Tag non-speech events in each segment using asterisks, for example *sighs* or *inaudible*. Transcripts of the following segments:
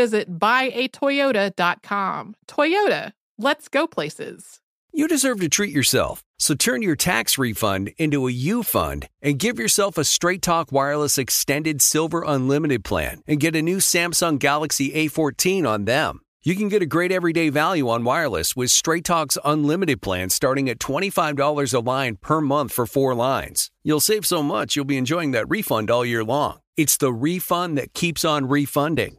visit buyatoyota.com. Toyota, let's go places. You deserve to treat yourself. So turn your tax refund into a U fund and give yourself a Straight Talk Wireless Extended Silver Unlimited plan and get a new Samsung Galaxy A14 on them. You can get a great everyday value on wireless with Straight Talk's unlimited plan starting at $25 a line per month for four lines. You'll save so much you'll be enjoying that refund all year long. It's the refund that keeps on refunding.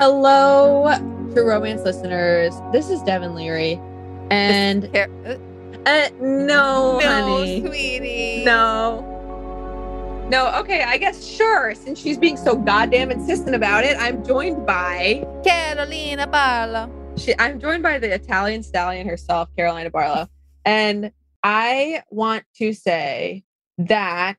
Hello, True Romance listeners. This is Devin Leary. And uh, no, no, honey. sweetie. No. No, okay, I guess sure. Since she's being so goddamn insistent about it, I'm joined by Carolina Barlow. she, I'm joined by the Italian stallion herself, Carolina Barlow. And I want to say that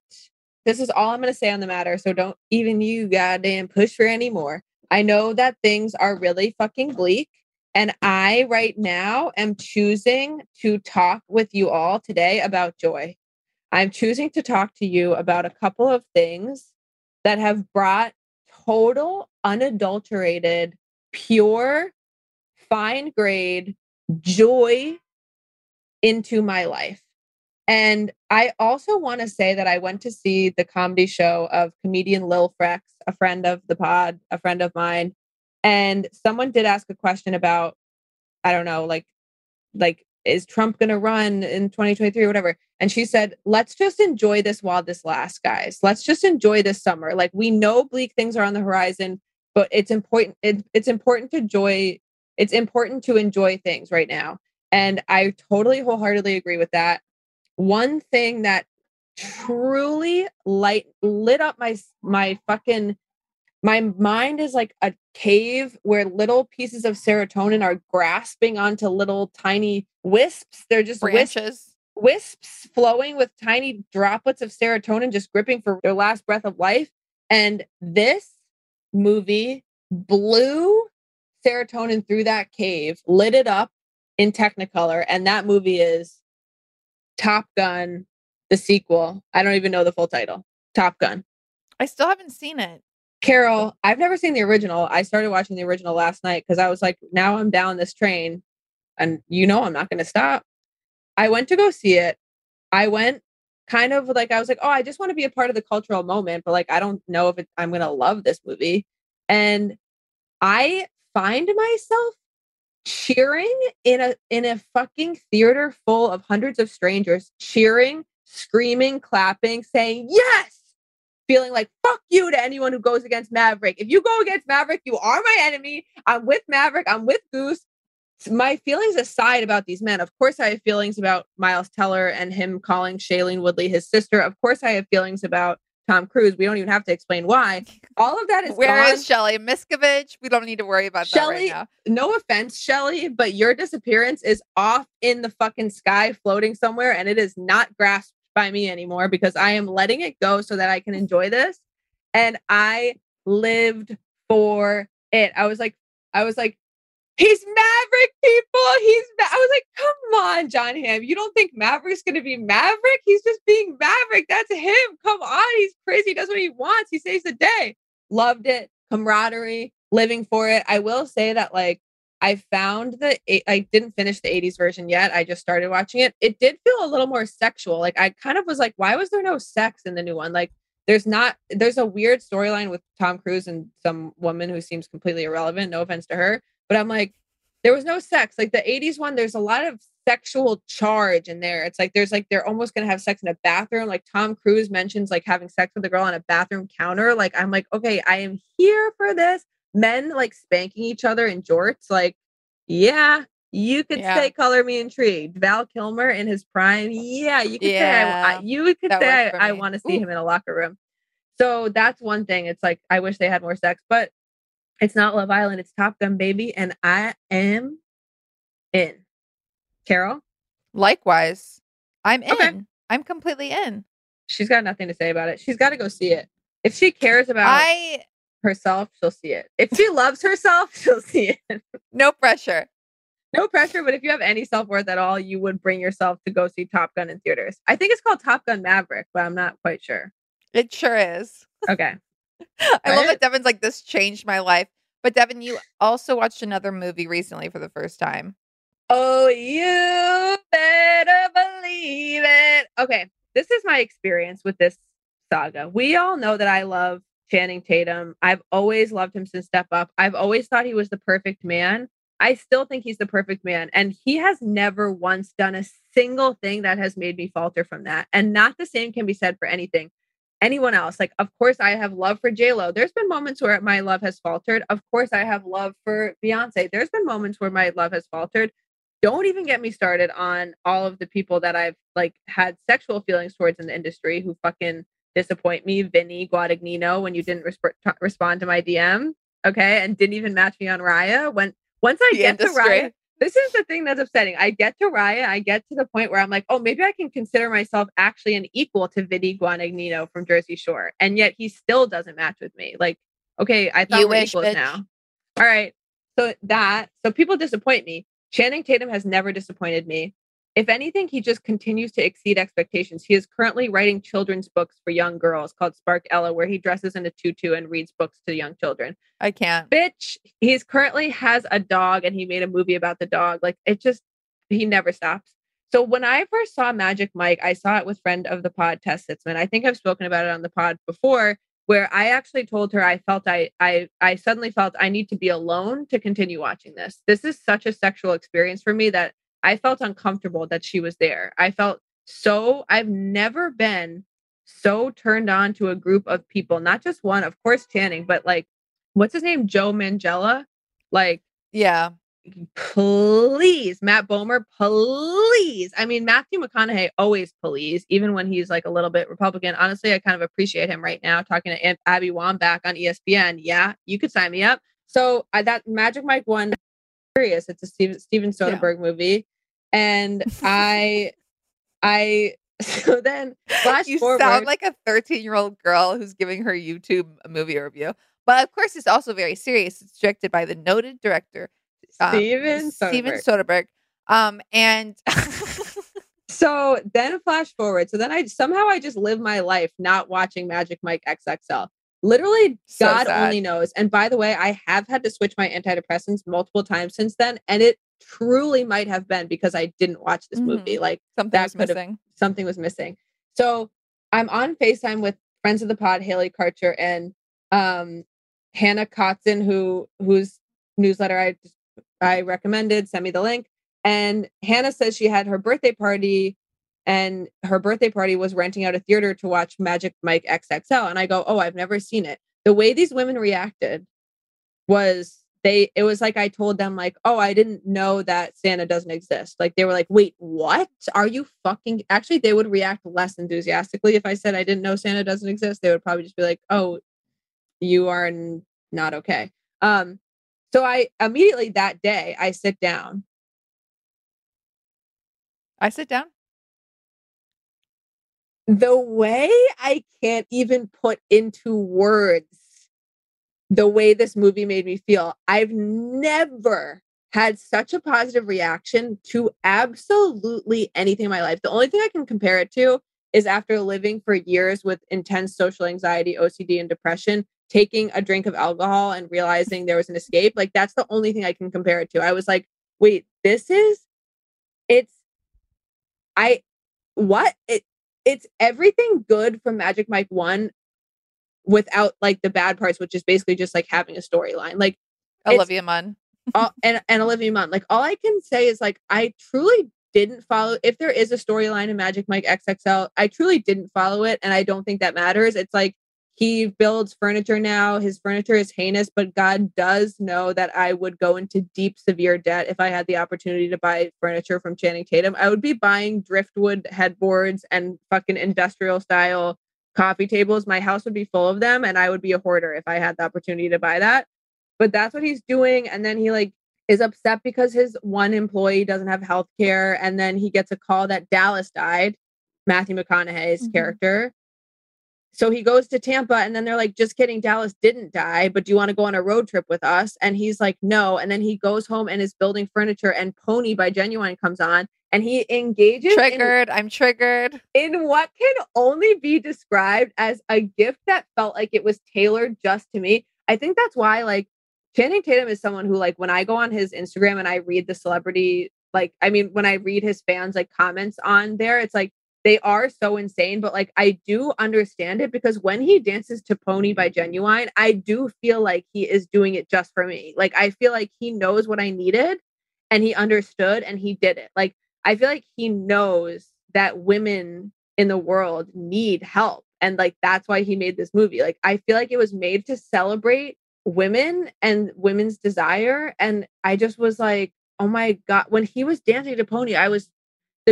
this is all I'm going to say on the matter. So don't even you goddamn push for any more. I know that things are really fucking bleak. And I, right now, am choosing to talk with you all today about joy. I'm choosing to talk to you about a couple of things that have brought total, unadulterated, pure, fine grade joy into my life. And I also want to say that I went to see the comedy show of comedian Lil Frex, a friend of the pod, a friend of mine. And someone did ask a question about, I don't know, like, like, is Trump going to run in 2023 or whatever? And she said, let's just enjoy this while this lasts, guys. Let's just enjoy this summer. Like, we know bleak things are on the horizon, but it's important. It, it's important to joy. It's important to enjoy things right now. And I totally wholeheartedly agree with that. One thing that truly light lit up my my fucking my mind is like a cave where little pieces of serotonin are grasping onto little tiny wisps. They're just wisps, Branches. wisps flowing with tiny droplets of serotonin just gripping for their last breath of life. And this movie blew serotonin through that cave, lit it up in Technicolor. And that movie is Top Gun, the sequel. I don't even know the full title. Top Gun. I still haven't seen it. Carol, I've never seen the original. I started watching the original last night because I was like, now I'm down this train and you know I'm not going to stop. I went to go see it. I went kind of like, I was like, oh, I just want to be a part of the cultural moment, but like, I don't know if it, I'm going to love this movie. And I find myself cheering in a in a fucking theater full of hundreds of strangers cheering screaming clapping saying yes feeling like fuck you to anyone who goes against Maverick. If you go against Maverick, you are my enemy. I'm with Maverick. I'm with Goose. My feelings aside about these men, of course, I have feelings about Miles Teller and him calling Shailene Woodley his sister. Of course, I have feelings about Tom Cruise. We don't even have to explain why. All of that is Where gone. is Shelly Miscavige? We don't need to worry about Shelly, that right now. no offense, Shelly, but your disappearance is off in the fucking sky, floating somewhere, and it is not grasped by me anymore because I am letting it go so that I can enjoy this. And I lived for it. I was like, I was like, he's Maverick, people. He's. Ma-. I was like, come on, Jon Hamm. You don't think Maverick's gonna be Maverick? He's just being Maverick. That's him. Come on, he's crazy. He does what he wants. He saves the day. Loved it. Camaraderie. Living for it. I will say that like I found the I didn't finish the 80s version yet. I just started watching it. It did feel a little more sexual. Like I kind of was like, why was there no sex in the new one? Like there's not there's a weird storyline with Tom Cruise and some woman who seems completely irrelevant. No offense to her, but I'm like, there was no sex. Like the 80s one, there's a lot of sexual charge in there. It's like there's like they're almost gonna have sex in a bathroom. Like Tom Cruise mentions like having sex with a girl on a bathroom counter. Like I'm like, okay, I am here for this. Men like spanking each other in jorts. Like, yeah, you could Yeah. say color me intrigued. Val Kilmer in his prime. Yeah, you could say I, I- you could that say I, I want to see Ooh. him in a locker room. So that's one thing. It's like I wish they had more sex, but it's not Love Island. It's Top Gun, baby, and I am in. Carol, Likewise, I'm in. Okay. I'm completely in. she's got nothing to say about it. She's got to go see it. If she cares about I herself, she'll see it. If she loves herself, *laughs* she'll see it. no pressure. no pressure, but if you have any self worth at all, you would bring yourself to go see Top Gun in theaters. I think it's called Top Gun Maverick, but I'm not quite sure. It sure is. *laughs* Okay. I love that Devin's like this changed my life. But Devin, you also watched another movie recently for the first time. Oh, you better believe it. Okay. This is my experience with this saga. We all know that I love Channing Tatum. I've always loved him since Step Up. I've always thought he was the perfect man. I still think he's the perfect man. And he has never once done a single thing that has made me falter from that. And not the same can be said for anything. Anyone else. Like, of course, I have love for Lo. There's been moments where my love has faltered. Of course, I have love for Beyonce. There's been moments where my love has faltered don't even get me started on all of the people that I've like had sexual feelings towards in the industry who fucking disappoint me. Vinny Guadagnino when you didn't resp- respond to my DM, okay, and didn't even match me on Raya. When once I The get to. Raya, this is the thing that's upsetting. I get to Raya, I get to the point where I'm like, oh, maybe I can consider myself actually an equal to Vinny Guadagnino from Jersey Shore, and yet he still doesn't match with me. Like, okay, I thought You we're wish, equals bitch. now. All right, so that so people disappoint me. Channing Tatum has never disappointed me. If anything, he just continues to exceed expectations. He is currently writing children's books for young girls called Sparkella, where he dresses in a tutu and reads books to young children. I can't. Bitch, he's currently has a dog and he made a movie about the dog. Like it just, he never stops. So when I first saw Magic Mike, I saw it with friend of the pod, Tess Sitzman. I think I've spoken about it on the pod before, where I actually told her I felt I I I suddenly felt I need to be alone to continue watching this. This is such a sexual experience for me that I felt uncomfortable that she was there. I felt so I've never been so turned on to a group of people, not just one, of course Channing, but like what's his name? Joe Manganiello. Like Yeah. please, Matt Bomer, please. I mean, Matthew McConaughey always please, even when he's like a little bit Republican. Honestly, I kind of appreciate him right now talking to Aunt Abby Wambach on ESPN. Yeah, you could sign me up. So I, that Magic Mike one, serious. It's a Steven, Steven Soderbergh movie, and *laughs* I, I. *laughs* So then, flash you forward. sound like a 13 year old girl who's giving her YouTube movie review. But of course, it's also very serious. It's directed by the noted director um, Steven Steven Soderbergh. Soderbergh. Um, and *laughs* So then flash forward. So then I somehow I just live my life not watching Magic Mike XXL. Literally, So God sad. only knows. And by the way, I have had to switch my antidepressants multiple times since then. And it truly might have been because I didn't watch this Mhm. movie. Like something was missing. something was missing. So I'm on FaceTime with friends of the pod, Haley Karcher and um Hannah Kotzen, who whose newsletter I I recommended, send me the link. And Hannah says she had her birthday party and her birthday party was renting out a theater to watch Magic Mike XXL. And I go, Oh, I've never seen it. The way these women reacted was they it was like I told them, like, oh, I didn't know that Santa doesn't exist. Like they were like, wait, what? Are you fucking actually they would react less enthusiastically if I said I didn't know Santa doesn't exist. They would probably just be like, oh, you are not okay. Um, so I immediately that day I sit down I sit down. The way I can't even put into words the way this movie made me feel. I've never had such a positive reaction to absolutely anything in my life. The only thing I can compare it to is after living for years with intense social anxiety, OCD, and depression, taking a drink of alcohol and realizing there was an escape. Like, that's the only thing I can compare it to. I was like, wait, this is, it's, I, what? It, it's everything good from Magic Mike 1 without like the bad parts, which is basically just like having a storyline. Like, Olivia Munn. all, *laughs* and, and Olivia Munn. Like all I can say is like I truly didn't follow. If there is a storyline in Magic Mike XXL, I truly didn't follow it, and I don't think that matters. It's like he builds furniture now. His furniture is heinous, but God does know that I would go into deep, severe debt if I had the opportunity to buy furniture from Channing Tatum. I would be buying driftwood headboards and fucking industrial style coffee tables. My house would be full of them, and I would be a hoarder if I had the opportunity to buy that but that's what he's doing and then he like is upset because his one employee doesn't have health care and then he gets a call that dallas died matthew mcconaughey's Mhm. character so he goes to tampa and then they're like just kidding dallas didn't die but do you want to go on a road trip with us and he's like no and then he goes home and is building furniture and pony by Ginuwine comes on and he engages in Triggered. I'm triggered. in what can only be described as a gift that felt like it was tailored just to me. I think that's why, like, Channing Tatum is someone who, like, when I go on his Instagram and I read the celebrity, like, I mean, when I read his fans, like, comments on there, it's like they are so insane, but like, I do understand it because when he dances to Pony by Ginuwine, I do feel like he is doing it just for me. Like, I feel like he knows what I needed and he understood and he did it. Like, I feel like he knows that women in the world need help. And like that's why he made this movie. Like I feel like it was made to celebrate women and women's desire. And I just was like, oh my God. When he was dancing to Pony, I was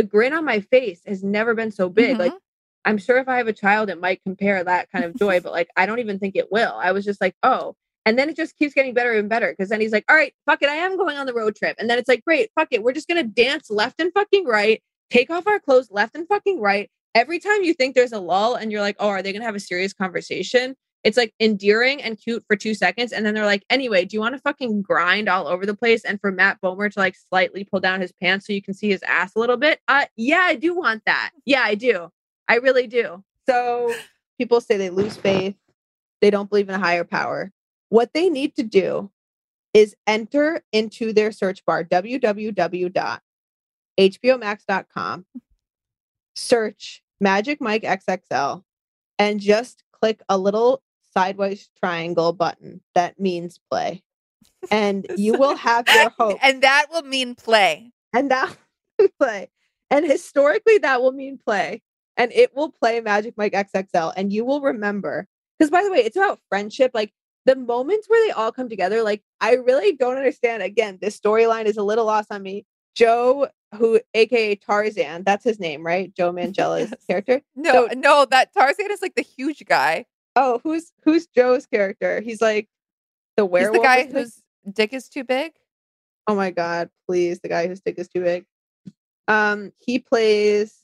the grin on my face has never been so big. Like Mhm. I'm sure if I have a child, it might compare that kind of joy, *laughs* but like I don't even think it will. I was just like, oh. And then it just keeps getting better and better because then he's like, all right, fuck it, I am going on the road trip. And then it's like, great, fuck it, we're just gonna dance left and fucking right, take off our clothes left and fucking right. Every time you think there's a lull and you're like, oh, are they gonna have a serious conversation? It's like endearing and cute for two seconds. And then they're like, anyway, do you want to fucking grind all over the place? And for Matt Bomer to like slightly pull down his pants so you can see his ass a little bit? Uh yeah, I do want that. Yeah, I do. I really do. So people say they lose faith, they don't believe in a higher power. What they need to do is enter into their search bar www.hbomax.com, search Magic Mike XXL, and just click a little sideways triangle button that means play. *laughs* And you will have your *laughs* hope and that will mean play. and that *laughs* will play. And historically, that will mean play. And it will play Magic Mike XXL. And you will remember. Because by the way, it's about friendship. Like the moments where they all come together, like I really don't understand. Again, this storyline is a little lost on me. Joe, who aka Tarzan, that's his name, right? Joe Manganiello's Yes. character. No, So- no, that Tarzan is like the huge guy. Oh, who's who's Joe's character? He's like the He's the guy whose dick is too big. Oh my god, please, the guy whose dick is too big. Um, he plays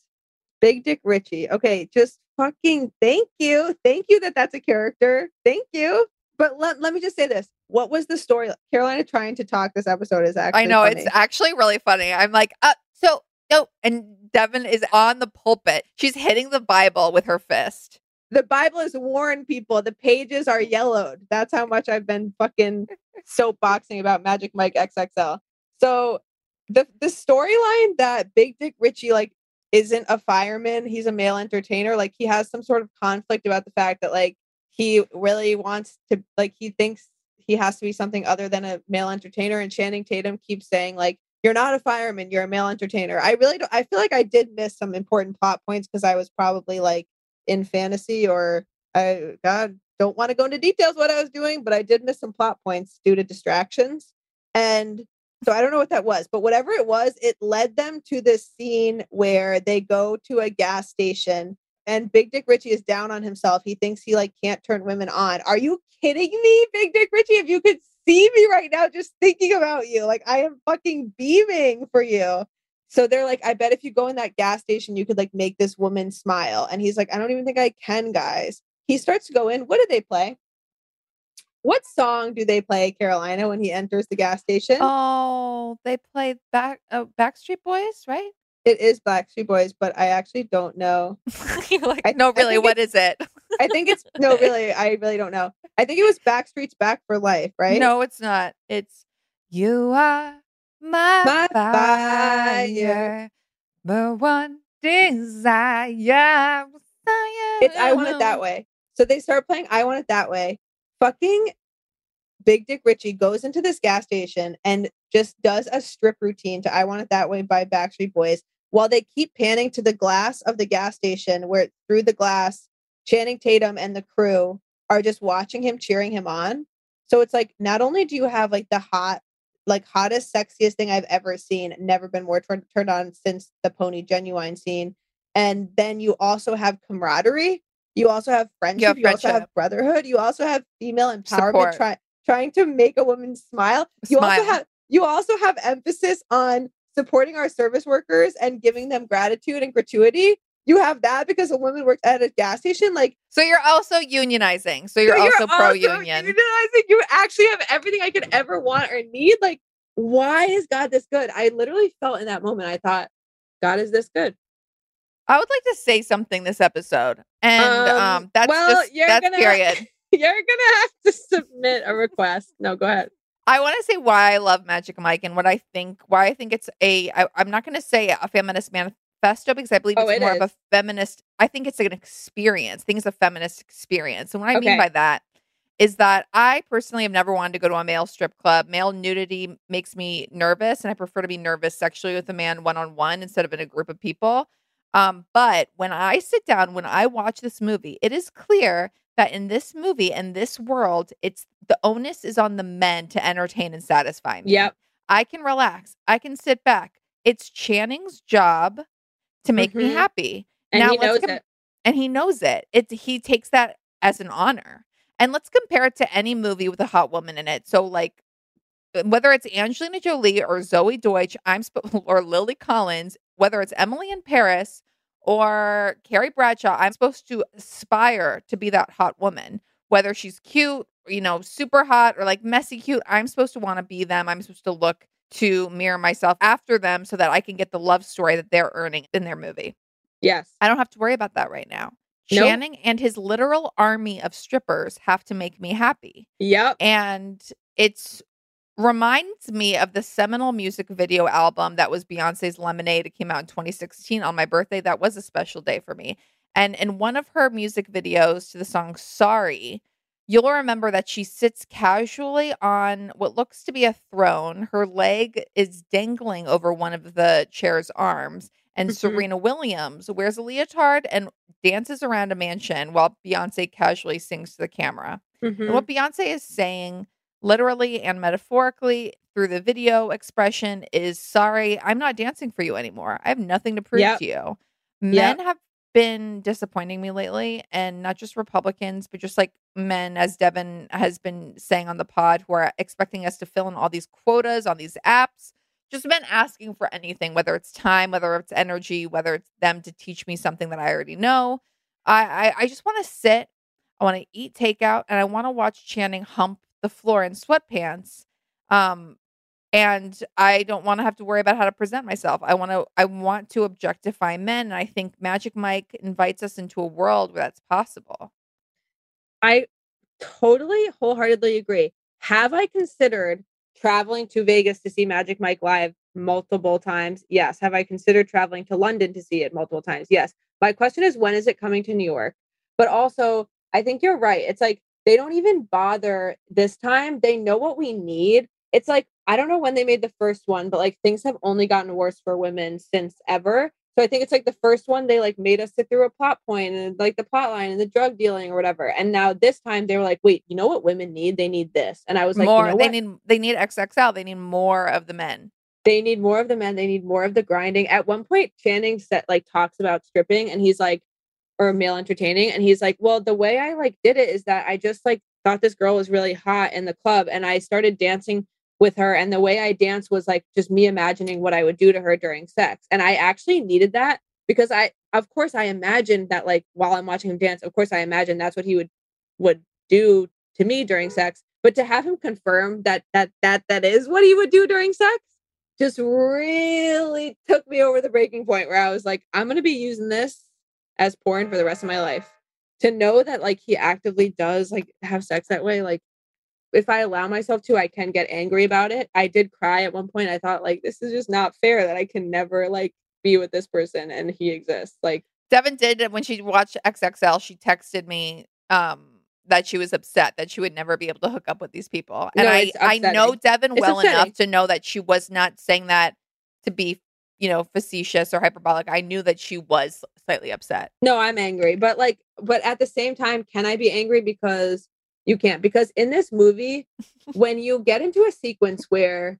Big Dick Richie. Okay, just fucking thank you. Thank you that that's a character. Thank you. But let, let me just say this. What was the story? Carolina trying to talk this episode is actually I know funny. it's actually really funny. I'm like, uh, so no, and Devin is on the pulpit. She's hitting the Bible with her fist. The Bible is worn people. The pages are yellowed. That's how much I've been fucking *laughs* soapboxing about Magic Mike XXL. So the the storyline that Big Dick Richie like isn't a fireman, he's a male entertainer. Like he has some sort of conflict about the fact that like he really wants to like he thinks he has to be something other than a male entertainer. And Channing Tatum keeps saying like you're not a fireman, you're a male entertainer. I really don't I feel like I did miss some important plot points because I was probably like in fantasy or I God don't want to go into details what I was doing, but I did miss some plot points due to distractions. And so I don't know what that was, but whatever it was, it led them to this scene where they go to a gas station and Big Dick Richie is down on himself. He thinks he like can't turn women on. Are you kidding me, Big Dick Richie? If you could see me right now just thinking about you, like I am fucking beaming for you. So they're like, I bet if you go in that gas station, you could like make this woman smile. And he's like, I don't even think I can, guys. He starts to go in. What do they play? what song do they play, Carolina, when he enters the gas station? Oh, they play back uh, Backstreet Boys, right? It is Backstreet Boys, but I actually don't know. *laughs* Like, I- no, really, think what is it? I think it's no, *laughs* really, I really don't know. I think it was Backstreet's Back for Life, right? No, it's not. It's you are my, My fire, fire. the one desire. It's I Want It That Way. So they start playing I Want It That Way. Fucking Big Dick Richie goes into this gas station and just does a strip routine to I Want It That Way by Backstreet Boys while they keep panning to the glass of the gas station where through the glass, Channing Tatum and the crew are just watching him, cheering him on. So it's like not only do you have like the hot, like hottest, sexiest thing I've ever seen, never been more turned turned on since the Pony Ginuwine scene, and then you also have camaraderie. You also have friendship. You, also have brotherhood. You also have female empowerment. Try, trying to make a woman smile. You also have you also have emphasis on supporting our service workers and giving them gratitude and gratuity. You have that because a woman works at a gas station. Like So you're also unionizing. So you're, so also pro union. unionizing. You actually have everything I could ever want or need. Like, why is God this good? I literally felt in that moment. I thought, God is this good. I would like to say something this episode, and um, Um, that's well, just you're that's gonna- *laughs* period. You're gonna have to submit a request. No, go ahead. I want to say why I love Magic Mike and what I think, why I think it's a. I, I'm not going to say a feminist manifesto because I believe Oh, it's it more of a feminist. I think it's an experience. I think it's a feminist experience. And what I Okay. mean by that is that I personally have never wanted to go to a male strip club. Male nudity makes me nervous, and I prefer to be nervous sexually with a man one on one instead of in a group of people. Um, but when I sit down, when I watch this movie, it is clear that in this movie and this world, it's the onus is on the men to entertain and satisfy me. Yep. I can relax. I can sit back. It's Channing's job to make me Mhm. happy. And Now he knows com- it. And he knows it. It's he takes that as an honor. And let's compare it to any movie with a hot woman in it. So like uh, whether it's Angelina Jolie or Zoey Deutch, I'm sp- *laughs* or Lily Collins, whether it's Emily in Paris or Carrie Bradshaw, I'm supposed to aspire to be that hot woman. Whether she's cute, you know, super hot or like messy cute, I'm supposed to want to be them. I'm supposed to look to mirror myself after them so that I can get the love story that they're earning in their movie. Yes. I don't have to worry about that right now. Nope. Channing and his literal army of strippers have to make me happy. Yep. And it's reminds me of the seminal music video album that was Beyonce's Lemonade. It came out in 2016 on my birthday. That was a special day for me. And in one of her music videos to the song Sorry, you'll remember that she sits casually on what looks to be a throne. Her leg is dangling over one of the chair's arms. And Mhm. Serena Williams wears a leotard and dances around a mansion while Beyonce casually sings to the camera. Mhm. And what Beyonce is saying, literally and metaphorically, through the video expression, is sorry, I'm not dancing for you anymore. I have nothing to prove Yep. to you. Men have been disappointing me lately, and not just Republicans, but just like men, as Devin has been saying on the pod, who are expecting us to fill in all these quotas on these apps. Just men asking for anything, whether it's time, whether it's energy, whether it's them to teach me something that I already know. I I, I just want to sit I want to eat takeout and I want to watch Channing hump the floor in sweatpants. Um, and I don't want to have to worry about how to present myself. I want to I want to objectify men, and I think Magic Mike invites us into a world where that's possible. I totally wholeheartedly agree. Have I considered traveling to Vegas to see Magic Mike live multiple times? Yes. Have I considered traveling to London to see it multiple times? Yes. My question is when is it coming to New York? But also, I think you're right. It's like they don't even bother this time. They know what we need. It's like I don't know when they made the first one, but like things have only gotten worse for women since ever. So I think it's like the first one they like made us sit through a plot point and like the plot line and the drug dealing or whatever. And now this time they were like, wait, you know what women need? They need this. And I was like, more you know they need they need XXL. They need more of the men. they need more of the men. They need more of the grinding. At one point, Channing set like talks about stripping and he's like, or male entertaining. And he's like, well, the way I like did it is that I just like thought this girl was really hot in the club and I started dancing with her. And the way I danced was like just me imagining what I would do to her during sex. And I actually needed that because I, of course, I imagined that like while I'm watching him dance, of course, I imagine that's what he would would do to me during sex. But to have him confirm that that that that is what he would do during sex just really took me over the breaking point where I was like, I'm gonna be using this as porn for the rest of my life. To know that like he actively does like have sex that way, like if I allow myself to, I can get angry about it. I did cry at one point. I thought like this is just not fair that I can never like be with this person and he exists. Like Devin did when she watched XXL, she texted me um that she was upset that she would never be able to hook up with these people. And No, I I know. Devin It's well upsetting. enough to know that she was not saying that to be, you know, facetious or hyperbolic. I knew that she was slightly upset. No, I'm angry, but like, but at the same time, can I be angry because you can't? Because in this movie, *laughs* when you get into a sequence where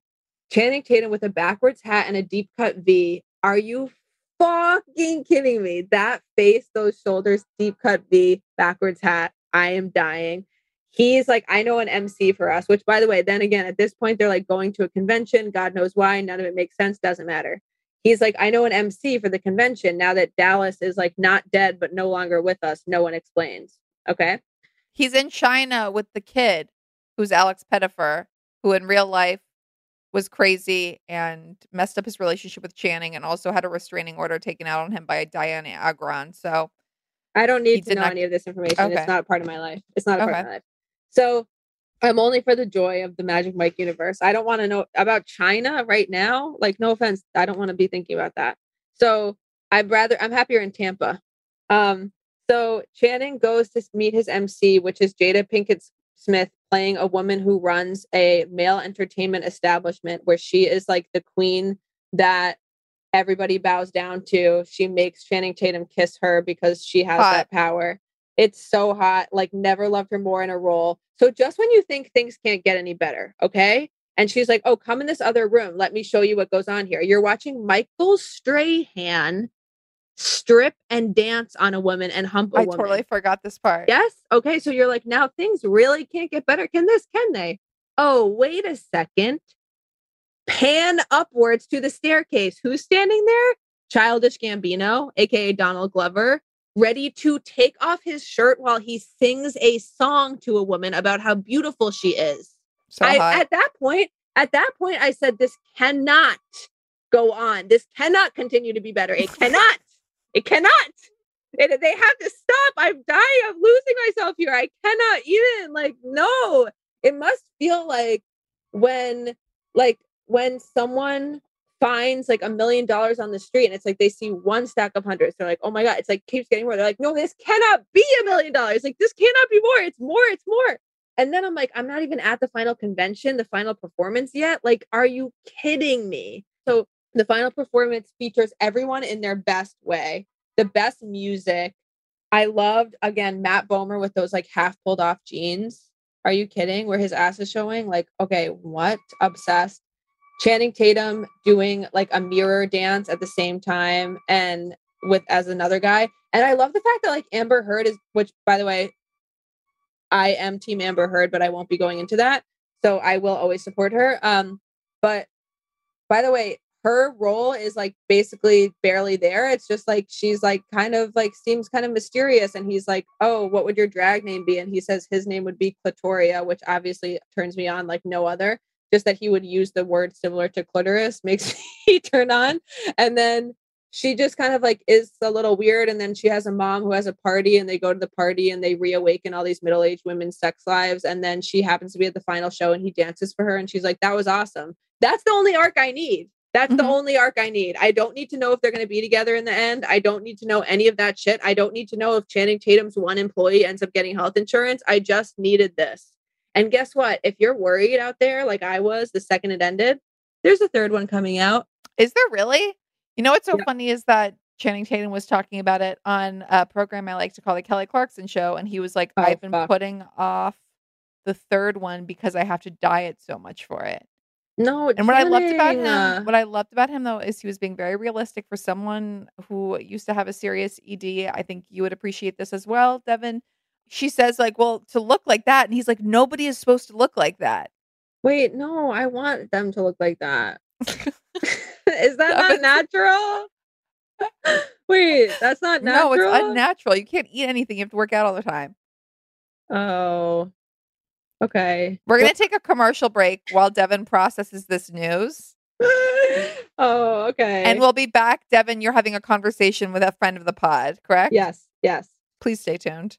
Channing Tatum with a backwards hat and a deep cut V, are you fucking kidding me? That face, those shoulders, deep cut V, backwards hat. I am dying. He's like, I know an MC for us, which by the way, then again, at this point, they're like going to a convention. God knows why. None of it makes sense. Doesn't matter he's like, I know an MC for the convention now that Dallas is like not dead, but no longer with us. No one explains. Okay. He's in China with the kid who's Alex Pettyfer, who in real life was crazy and messed up his relationship with Channing and also had a restraining order taken out on him by Dianna Agron. So I don't need to know not- any of this information. Okay. It's not a part of my life. It's not a part Okay. of my life. So I'm only for the joy of the Magic Mike universe. I don't want to know about China right now. Like, no offense. I don't want to be thinking about that. So I'd rather, I'm happier in Tampa. Um, so Channing goes to meet his MC, which is Jada Pinkett Smith playing a woman who runs a male entertainment establishment where she is like the queen that everybody bows down to. She makes Channing Tatum kiss her because she has Hot. that power. It's so hot. Like, never loved her more in a role. So, just when you think things can't get any better, okay? And she's like, Oh, come in this other room. Let me show you what goes on here. You're watching Michael Strahan strip and dance on a woman and hump a I woman. totally forgot this part. Yes. Okay. So you're like, now things really can't get better. Can this? Can they? Oh, wait a second. Pan upwards to the staircase. Who's standing there? Childish Gambino, aka Donald Glover, ready to take off his shirt while he sings a song to a woman about how beautiful she is. So I, at that point, at that point, I said, this cannot go on. This cannot continue to be better. It cannot. It cannot. It, they have to stop. I'm dying. I'm losing myself here. I cannot even like, no, it must feel like when, like, when someone finds like a million dollars on the street and it's like they see one stack of hundreds. They're like, oh my God, it's like keeps getting more. They're like, no, this cannot be a million dollars. Like, this cannot be more. It's more. It's more. And then I'm like, I'm not even at the final convention, the final performance yet. Like, are you kidding me? So the final performance features everyone in their best way, the best music. I loved again Matt Bomer with those like half pulled off jeans. Are you kidding? Where his ass is showing? Like, okay, what? Obsessed. Channing Tatum doing like a mirror dance at the same time and with as another guy. And I love the fact that like Amber Heard is, which by the way, I am Team Amber Heard, but I won't be going into that. So I will always support her. Um, but by the way, her role is like basically barely there. It's just like she's like kind of like seems kind of mysterious. And he's like, Oh, what would your drag name be? And he says his name would be Clitoria, which obviously turns me on like no other. Just that he would use the word similar to clitoris *laughs* makes me turn on. And then she just kind of like is a little weird. And then she has a mom who has a party and they go to the party and they reawaken all these middle aged women's sex lives. And then she happens to be at the final show and he dances for her. And she's like, that was awesome. That's the only arc I need. That's the Mhm. only arc I need. I don't need to know if they're going to be together in the end. I don't need to know any of that shit. I don't need to know if Channing Tatum's one employee ends up getting health insurance. I just needed this. And guess what? If you're worried out there, like I was the second it ended, there's a third one coming out. Is there really? You know what's so Yeah. funny is that Channing Tatum was talking about it on a program I like to call the Kelly Clarkson Show, and he was like, Oh, "I've been fuck. putting off the third one because I have to diet so much for it." No, And what I loved about him, what I loved about him though, is he was being very realistic for someone who used to have a serious ED. I think you would appreciate this as well, Devin. She says like, "Well, to look like that," and he's like, "Nobody is supposed to look like that." Wait, no, I want them to look like that. *laughs* Is that That not *laughs* natural? Wait, that's not natural. No, it's unnatural. You can't eat anything. You have to work out all the time. Oh, Okay. We're going to take a commercial break while Devin processes this news. *laughs* oh, okay. And we'll be back. Devin, you're having a conversation with a friend of the pod, correct? Yes, yes. Please stay tuned.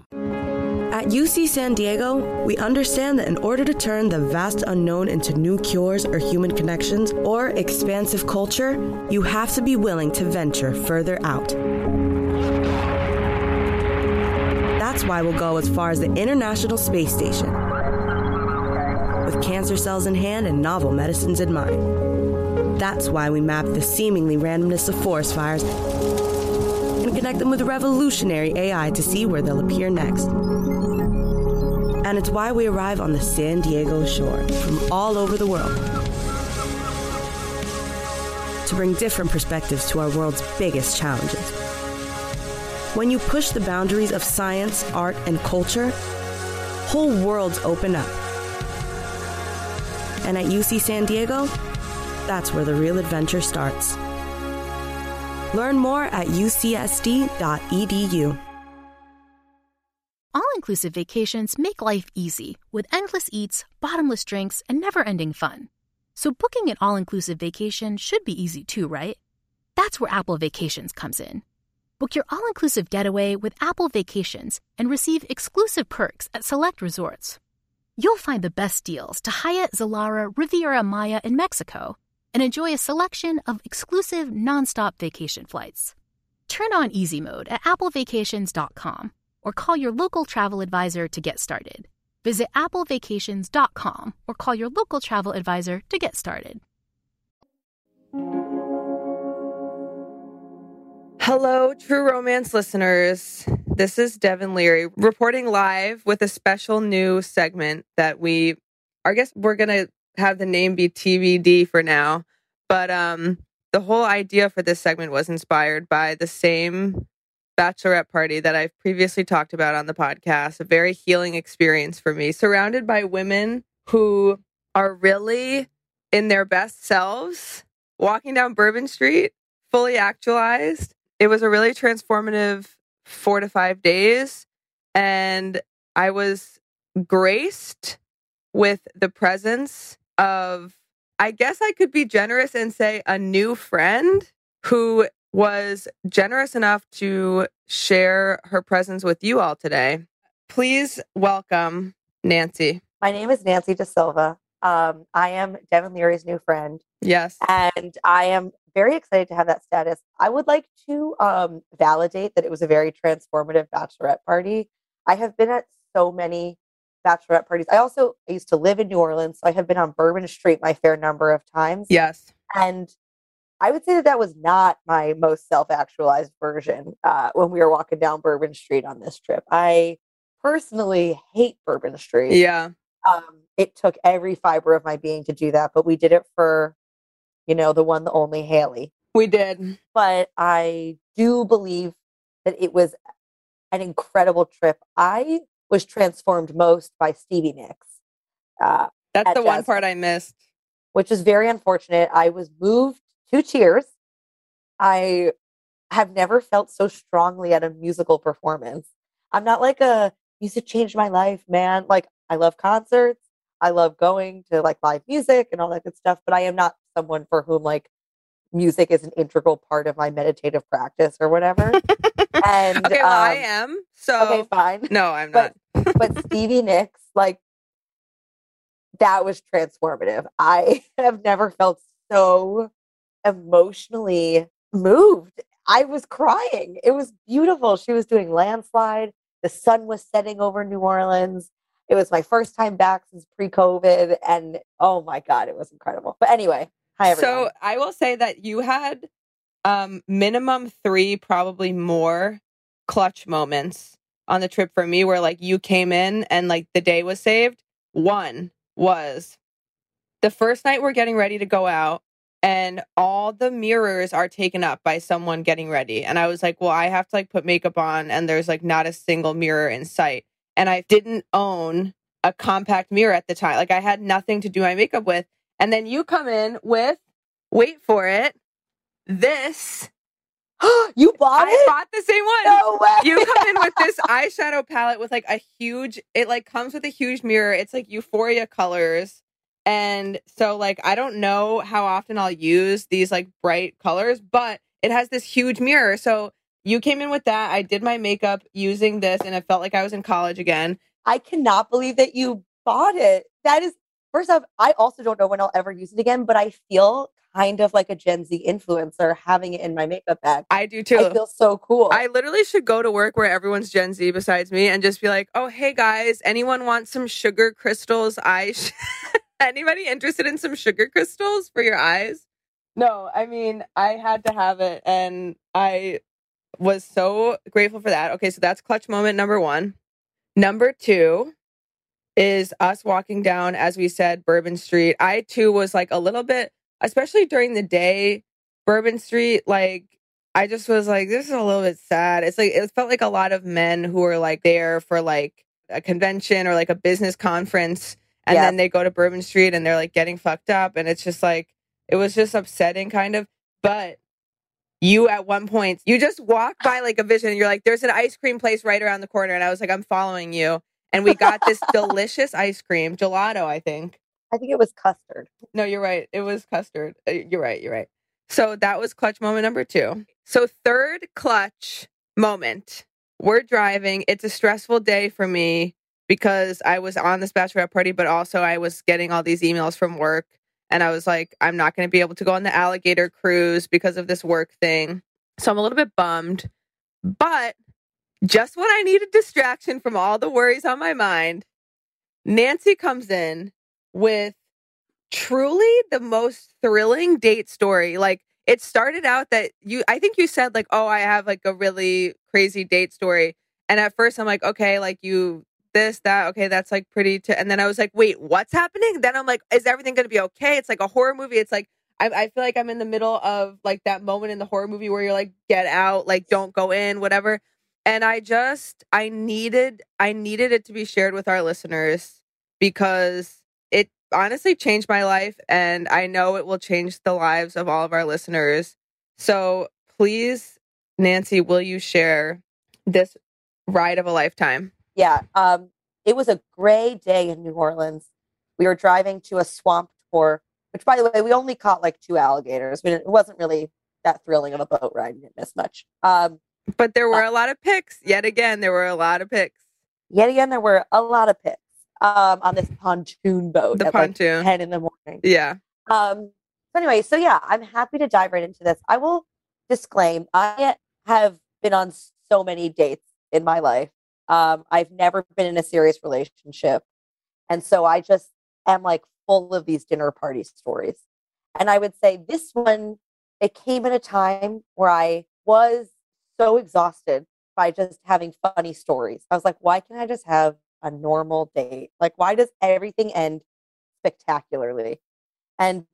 At UC San Diego, we understand that in order to turn the vast unknown into new cures or human connections or expansive culture, you have to be willing to venture further out. That's why we'll go as far as the International Space Station. With cancer cells in hand and novel medicines in mind. That's why we map the seemingly randomness of forest fires and connect them with revolutionary AI to see where they'll appear next. And it's why we arrive on the San Diego shore from all over the world to bring different perspectives to our world's biggest challenges. When you push the boundaries of science, art, and culture, whole worlds open up. And at UC San Diego, that's where the real adventure starts. Learn more at ucsd.edu. All inclusive vacations make life easy with endless eats, bottomless drinks, and never ending fun. So, booking an all inclusive vacation should be easy too, right? That's where Apple Vacations comes in. Book your all inclusive getaway with Apple Vacations and receive exclusive perks at select resorts. You'll find the best deals to Hyatt Zilara Riviera Maya in Mexico and enjoy a selection of exclusive nonstop vacation flights. Turn on easy mode at applevacations.com or call your local travel advisor to get started. Visit applevacations.com or call your local travel advisor to get started. Hello, True Romance listeners. This is Devin Leary reporting live with a special new segment that we, I guess we're going to have the name be TBD for now. But um, the whole idea for this segment was inspired by the same bachelorette party that I've previously talked about on the podcast. A very healing experience for me, surrounded by women who are really in their best selves, walking down Bourbon Street, fully actualized. It was a really transformative four to five days. And I was graced with the presence of, I guess I could be generous and say a new friend who was generous enough to share her presence with you all today. Please welcome Nancy. My name is Nancy De Silva. Um, I am Devin Leary's new friend. Yes. And I am very excited to have that status. I would like to um, validate that it was a very transformative bachelorette party. I have been at so many bachelorette parties. I also I used to live in New Orleans, so I have been on Bourbon Street my fair number of times. Yes. And I would say that that was not my most self-actualized version uh, when we were walking down Bourbon Street on this trip. I personally hate Bourbon Street. Yeah. Um, it took every fiber of my being to do that, but we did it for, you know, the one, the only Haley. We did. But I do believe that it was an incredible trip. I was transformed most by Stevie Nicks. Uh, That's at the one Jazz part I missed. which is very unfortunate. I was moved to tears. I have never felt so strongly at a musical performance. I'm not like a music changed my life, man. Like I love concerts. I love going to like live music and all that good stuff, but I am not someone for whom like music is an integral part of my meditative practice or whatever. *laughs* and Okay, well, I um, am. So okay, fine. no, I'm not. But but *laughs* Stevie Nicks, like that was transformative. I *laughs* have never felt so emotionally moved. I was crying. It was beautiful. She was doing landslide. The sun was setting over New Orleans. It was my first time back since pre-COVID, and oh my god, it was incredible. But anyway, hi everyone. So I will say that you had Um, minimum three, probably more clutch moments on the trip for me where like you came in and like the day was saved. One was the first night we're getting ready to go out and all the mirrors are taken up by someone getting ready. And I was like, well, I have to like put makeup on and there's like not a single mirror in sight. And I didn't own a compact mirror at the time. Like I had nothing to do my makeup with. And then you come in with, wait for it, this. *gasps* you bought it. I it? bought the same one. No way. You come in with this eyeshadow palette with like a huge, it like comes with a huge mirror. It's like euphoria colors. And so like I don't know how often I'll use these like bright colors, but it has this huge mirror. So you came in with that. I did my makeup using this and it felt like I was in college again. I cannot believe that you bought it. That is, first off, I also don't know when I'll ever use it again, but I feel kind of like a Gen Z influencer having it in my makeup bag. I do too. I feel so cool. I literally should go to work where everyone's Gen Z besides me and just be like, oh, hey guys, anyone want some sugar crystals eye? sh- *laughs* Anybody interested in some sugar crystals for your eyes? No, I mean, I had to have it and I was so grateful for that. Okay, so that's clutch moment number one. Number two is us walking down, as we said, Bourbon Street. I too was like a little bit, especially during the day, Bourbon Street, like I just was like, this is a little bit sad. It's like it felt like a lot of men who were like there for like a convention or like a business conference, and Yes. then they go to Bourbon Street and they're like getting fucked up, and it's just like it was just upsetting, kind of. But you at one point you just walk ah. by like a vision, and you're like, there's an ice cream place right around the corner, and I was like, I'm following you, and we got this delicious ice cream, gelato, I think. I think it was custard. No, you're right. It was custard. Uh, You're right. You're right. So that was clutch moment number two. So, third clutch moment. We're driving. It's a stressful day for me because I was on this bachelorette party, but also I was getting all these emails from work. And I was like, I'm not going to be able to go on the alligator cruise because of this work thing. So I'm a little bit bummed. But just when I need a distraction from all the worries on my mind, Nancy comes in with truly the most thrilling date story. Like it started out that you I think you said like, "Oh, I have like a really crazy date story." And at first I'm like, "Okay, like you this that okay that's like pretty t-. and then i was like wait what's happening then i'm like is everything gonna be okay it's like a horror movie it's like I, I feel like i'm in the middle of like that moment in the horror movie where you're like get out like don't go in whatever and i just i needed i needed it to be shared with our listeners because it honestly changed my life and i know it will change the lives of all of our listeners so please nancy will you share this ride of a lifetime Yeah. Um, it was a gray day in New Orleans. We were driving to a swamp tour, which, by the way, we only caught like two alligators. It wasn't really that thrilling of a boat ride. We didn't miss much. Um, but there were a lot of picks. Yet again, there were a lot of picks. Yet again, there were a lot of picks um, on this pontoon boat. The at, like, pontoon. 10 in the morning. Yeah. Um, so anyway, so yeah, I'm happy to dive right into this. I will disclaim, I have been on so many dates in my life. Um, I've never been in a serious relationship. And so I just am like full of these dinner party stories. And I would say this one, it came at a time where I was so exhausted by just having funny stories. I was like, why can't I just have a normal date? Like, why does everything end spectacularly? And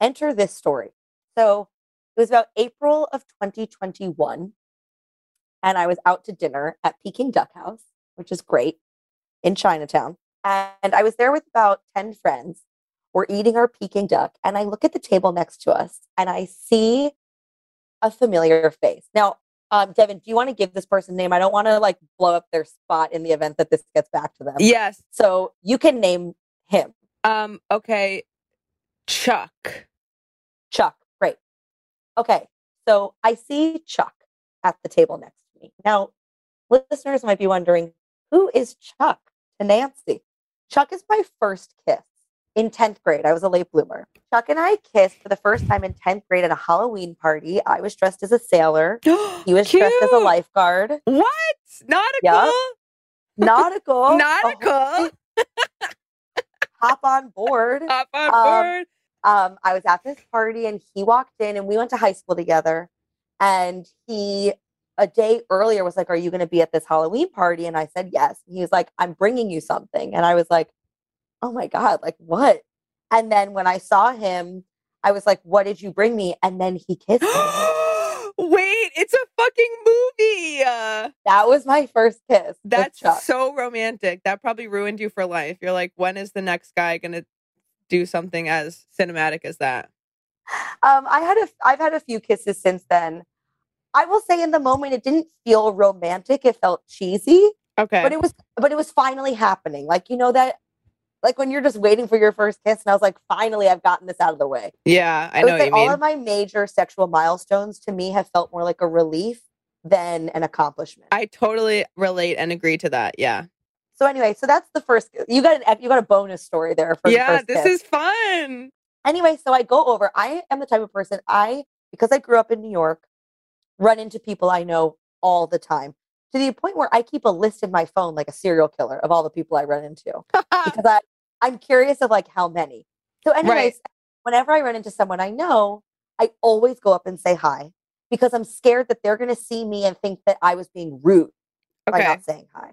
enter this story. So it was about April of 2021. And I was out to dinner at Peking Duck House, which is great in Chinatown. And I was there with about 10 friends. We're eating our Peking duck. And I look at the table next to us and I see a familiar face. Now, um, Devin, do you want to give this person's name? I don't want to like blow up their spot in the event that this gets back to them. Yes. So you can name him. Um, okay. Chuck. Chuck. Great. Okay. So I see Chuck at the table next to me. Now, listeners might be wondering who is Chuck to Nancy? Chuck is my first kiss in 10th grade. I was a late bloomer. Chuck and I kissed for the first time in 10th grade at a Halloween party. I was dressed as a sailor. *gasps* He was dressed as a lifeguard. What? Nautical? Yup. Nautical. Nautical. *laughs* *laughs* Hop on board. Hop on Um, board. um, I was at this party and he walked in and we went to high school together. And he, a day earlier, was like, Are you going to be at this Halloween party? And I said, Yes. And he was like, I'm bringing you something. And I was like, Oh my God, like what? And then when I saw him, I was like, What did you bring me? And then he *gasps* kissed me. Wait, it's a fucking movie. Uh, that was my first kiss. that's so romantic. That probably ruined you for life. You're like, when is the next guy going to do something as cinematic as that? Um, I had a, I've had a few kisses since then. I will say, in the moment, it didn't feel romantic. It felt cheesy, Okay. but it was, but it was finally happening. Like you know that, like when you're just waiting for your first kiss, and I was like, finally, I've gotten this out of the way. yeah, I would know what say you mean. all of my major sexual milestones to me have felt more like a relief than an accomplishment. I totally relate and agree to that. Yeah. so anyway, so that's the first. You got an you got a bonus story there for the Yeah, this kiss. is fun. anyway, so I go over. I am the type of person I because I grew up in New York, run into people I know all the time to the point where I keep a list in my phone like a serial killer of all the people I run into *laughs* because I I'm curious of like how many. So, anyways, whenever I run into someone I know, I always go up and say hi because I'm scared that they're going to see me and think that I was being rude by not saying hi.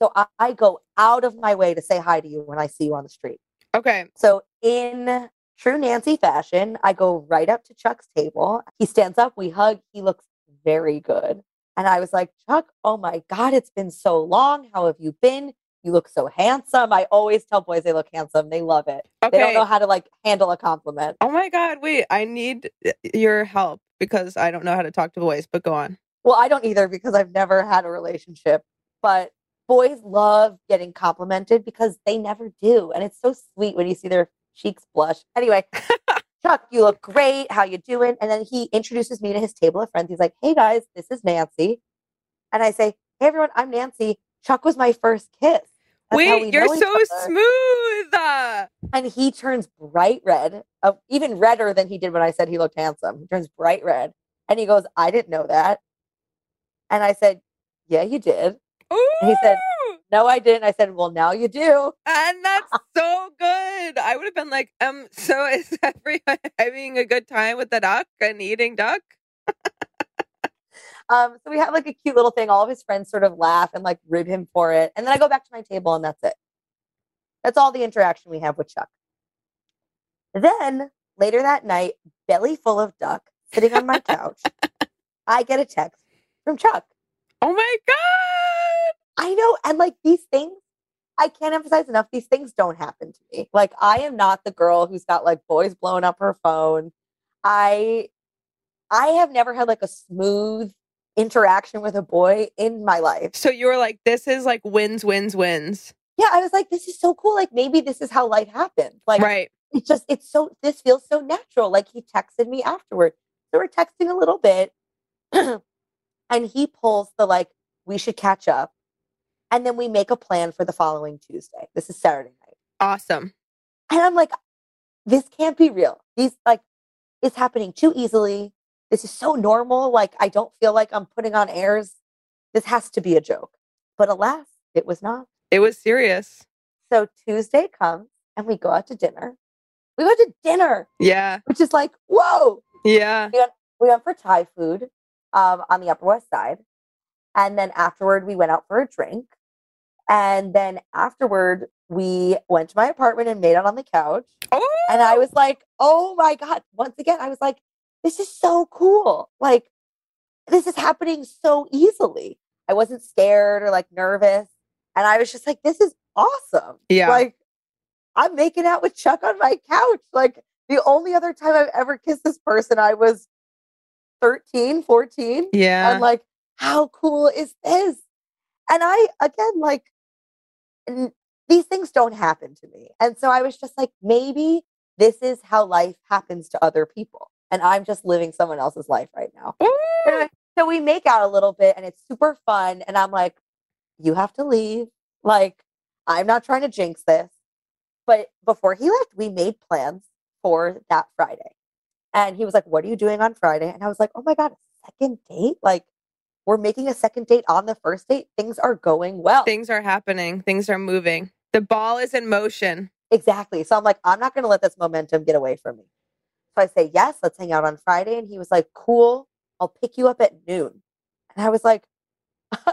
So I, I go out of my way to say hi to you when I see you on the street. Okay. So in true Nancy fashion, I go right up to Chuck's table. He stands up, we hug. He looks very good. And I was like, Chuck, oh my God, it's been so long. How have you been? You look so handsome. I always tell boys they look handsome. They love it. They don't know how to like handle a compliment. Oh my God. Wait, I need uh, your help because I don't know how to talk to boys, but go on. Well, I don't either because I've never had a relationship, but boys love getting complimented because they never do. And it's so sweet when you see their cheeks blush. Anyway, *laughs* Chuck, you look great. How you doing? And then he introduces me to his table of friends. He's like, "Hey guys, this is Nancy." And I say, "Hey everyone, I'm Nancy. Chuck was my first kiss." Wait, you're so smooth. And he turns bright red, uh, even redder than he did when I said he looked handsome. He turns bright red. And he goes, I didn't know that. And I said, Yeah, you did. He said, No, I didn't. I said, Well, now you do. and that's *laughs* so good. I would have been like, um, so is *laughs* everyone having a good time with the duck and eating duck? *laughs* Um, so we have like a cute little thing. All of his friends sort of laugh and like rib him for it. And then I go back to my table and that's it. That's all the interaction we have with Chuck. Then later that night, belly full of duck, sitting on my *laughs* couch, I get a text from Chuck. Oh my God. I know. And like these things, I can't emphasize enough, these things don't happen to me. Like I am not the girl who's got like boys blowing up her phone. I I have never had like a smooth interaction with a boy in my life. So you were like, this is like wins, wins, wins. Yeah, I was like, this is so cool. Like maybe this is how life happens. Like Right. it's just it's so this feels so natural. Like he texted me afterward. So we're texting a little bit. *clears throat* and he pulls the like, we should catch up. And then we make a plan for the following Tuesday. This is Saturday night. Awesome. And I'm like, this can't be real. These like it's happening too easily. This is so normal. Like I don't feel like I'm putting on airs. This has to be a joke. But alas, it was not. It was serious. So Tuesday comes and we go out to dinner. We go to dinner, Yeah. which is like, whoa. Yeah. We went, we went for Thai food um, on the Upper West Side. And then afterward, we went out for a drink. And then afterward, we went to my apartment and made out on the couch. Oh, And I was like, oh my God. Once again, I was like, this is so cool. Like, this is happening so easily. I wasn't scared or like nervous. And I was just like, this is awesome. Yeah. Like, I'm making out with Chuck on my couch. Like, the only other time I've ever kissed this person, I was 13, 14. Yeah. And like, how cool is this? And I, again, like, n- these things don't happen to me. And so I was just like, maybe this is how life happens to other people. And I'm just living someone else's life right now. So we make out a little bit and it's super fun. And I'm like, you have to leave. Like, I'm not trying to jinx this. But before he left, we made plans for that Friday. And he was like, What are you doing on Friday? And I was like, Oh my God, a second date? Like, we're making a second date on the first date. Things are going well. Things are happening. Things are moving. The ball is in motion. Exactly. So I'm like, I'm not going to let this momentum get away from me. So I say, Yes, let's hang out on Friday. And he was like, Cool. I'll pick you up at noon. And I was like, *laughs*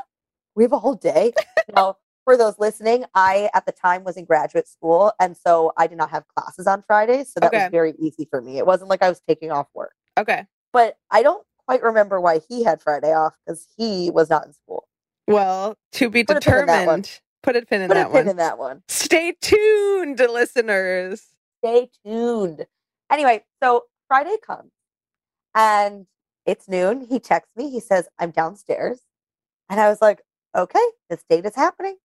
we have a whole day. *laughs* now, for those listening, I at the time was in graduate school, and so I did not have classes on Fridays, so that Okay. was very easy for me. It wasn't like I was taking off work. Okay. But I don't quite remember why he had Friday off because he was not in school. Well, to be Put a pin in that one. determined. Put a pin in Put that a pin one. in that one. Stay tuned, listeners. Stay tuned. Anyway, so Friday comes and it's noon. He texts me. He says, I'm downstairs. And I was like, okay, this date is happening.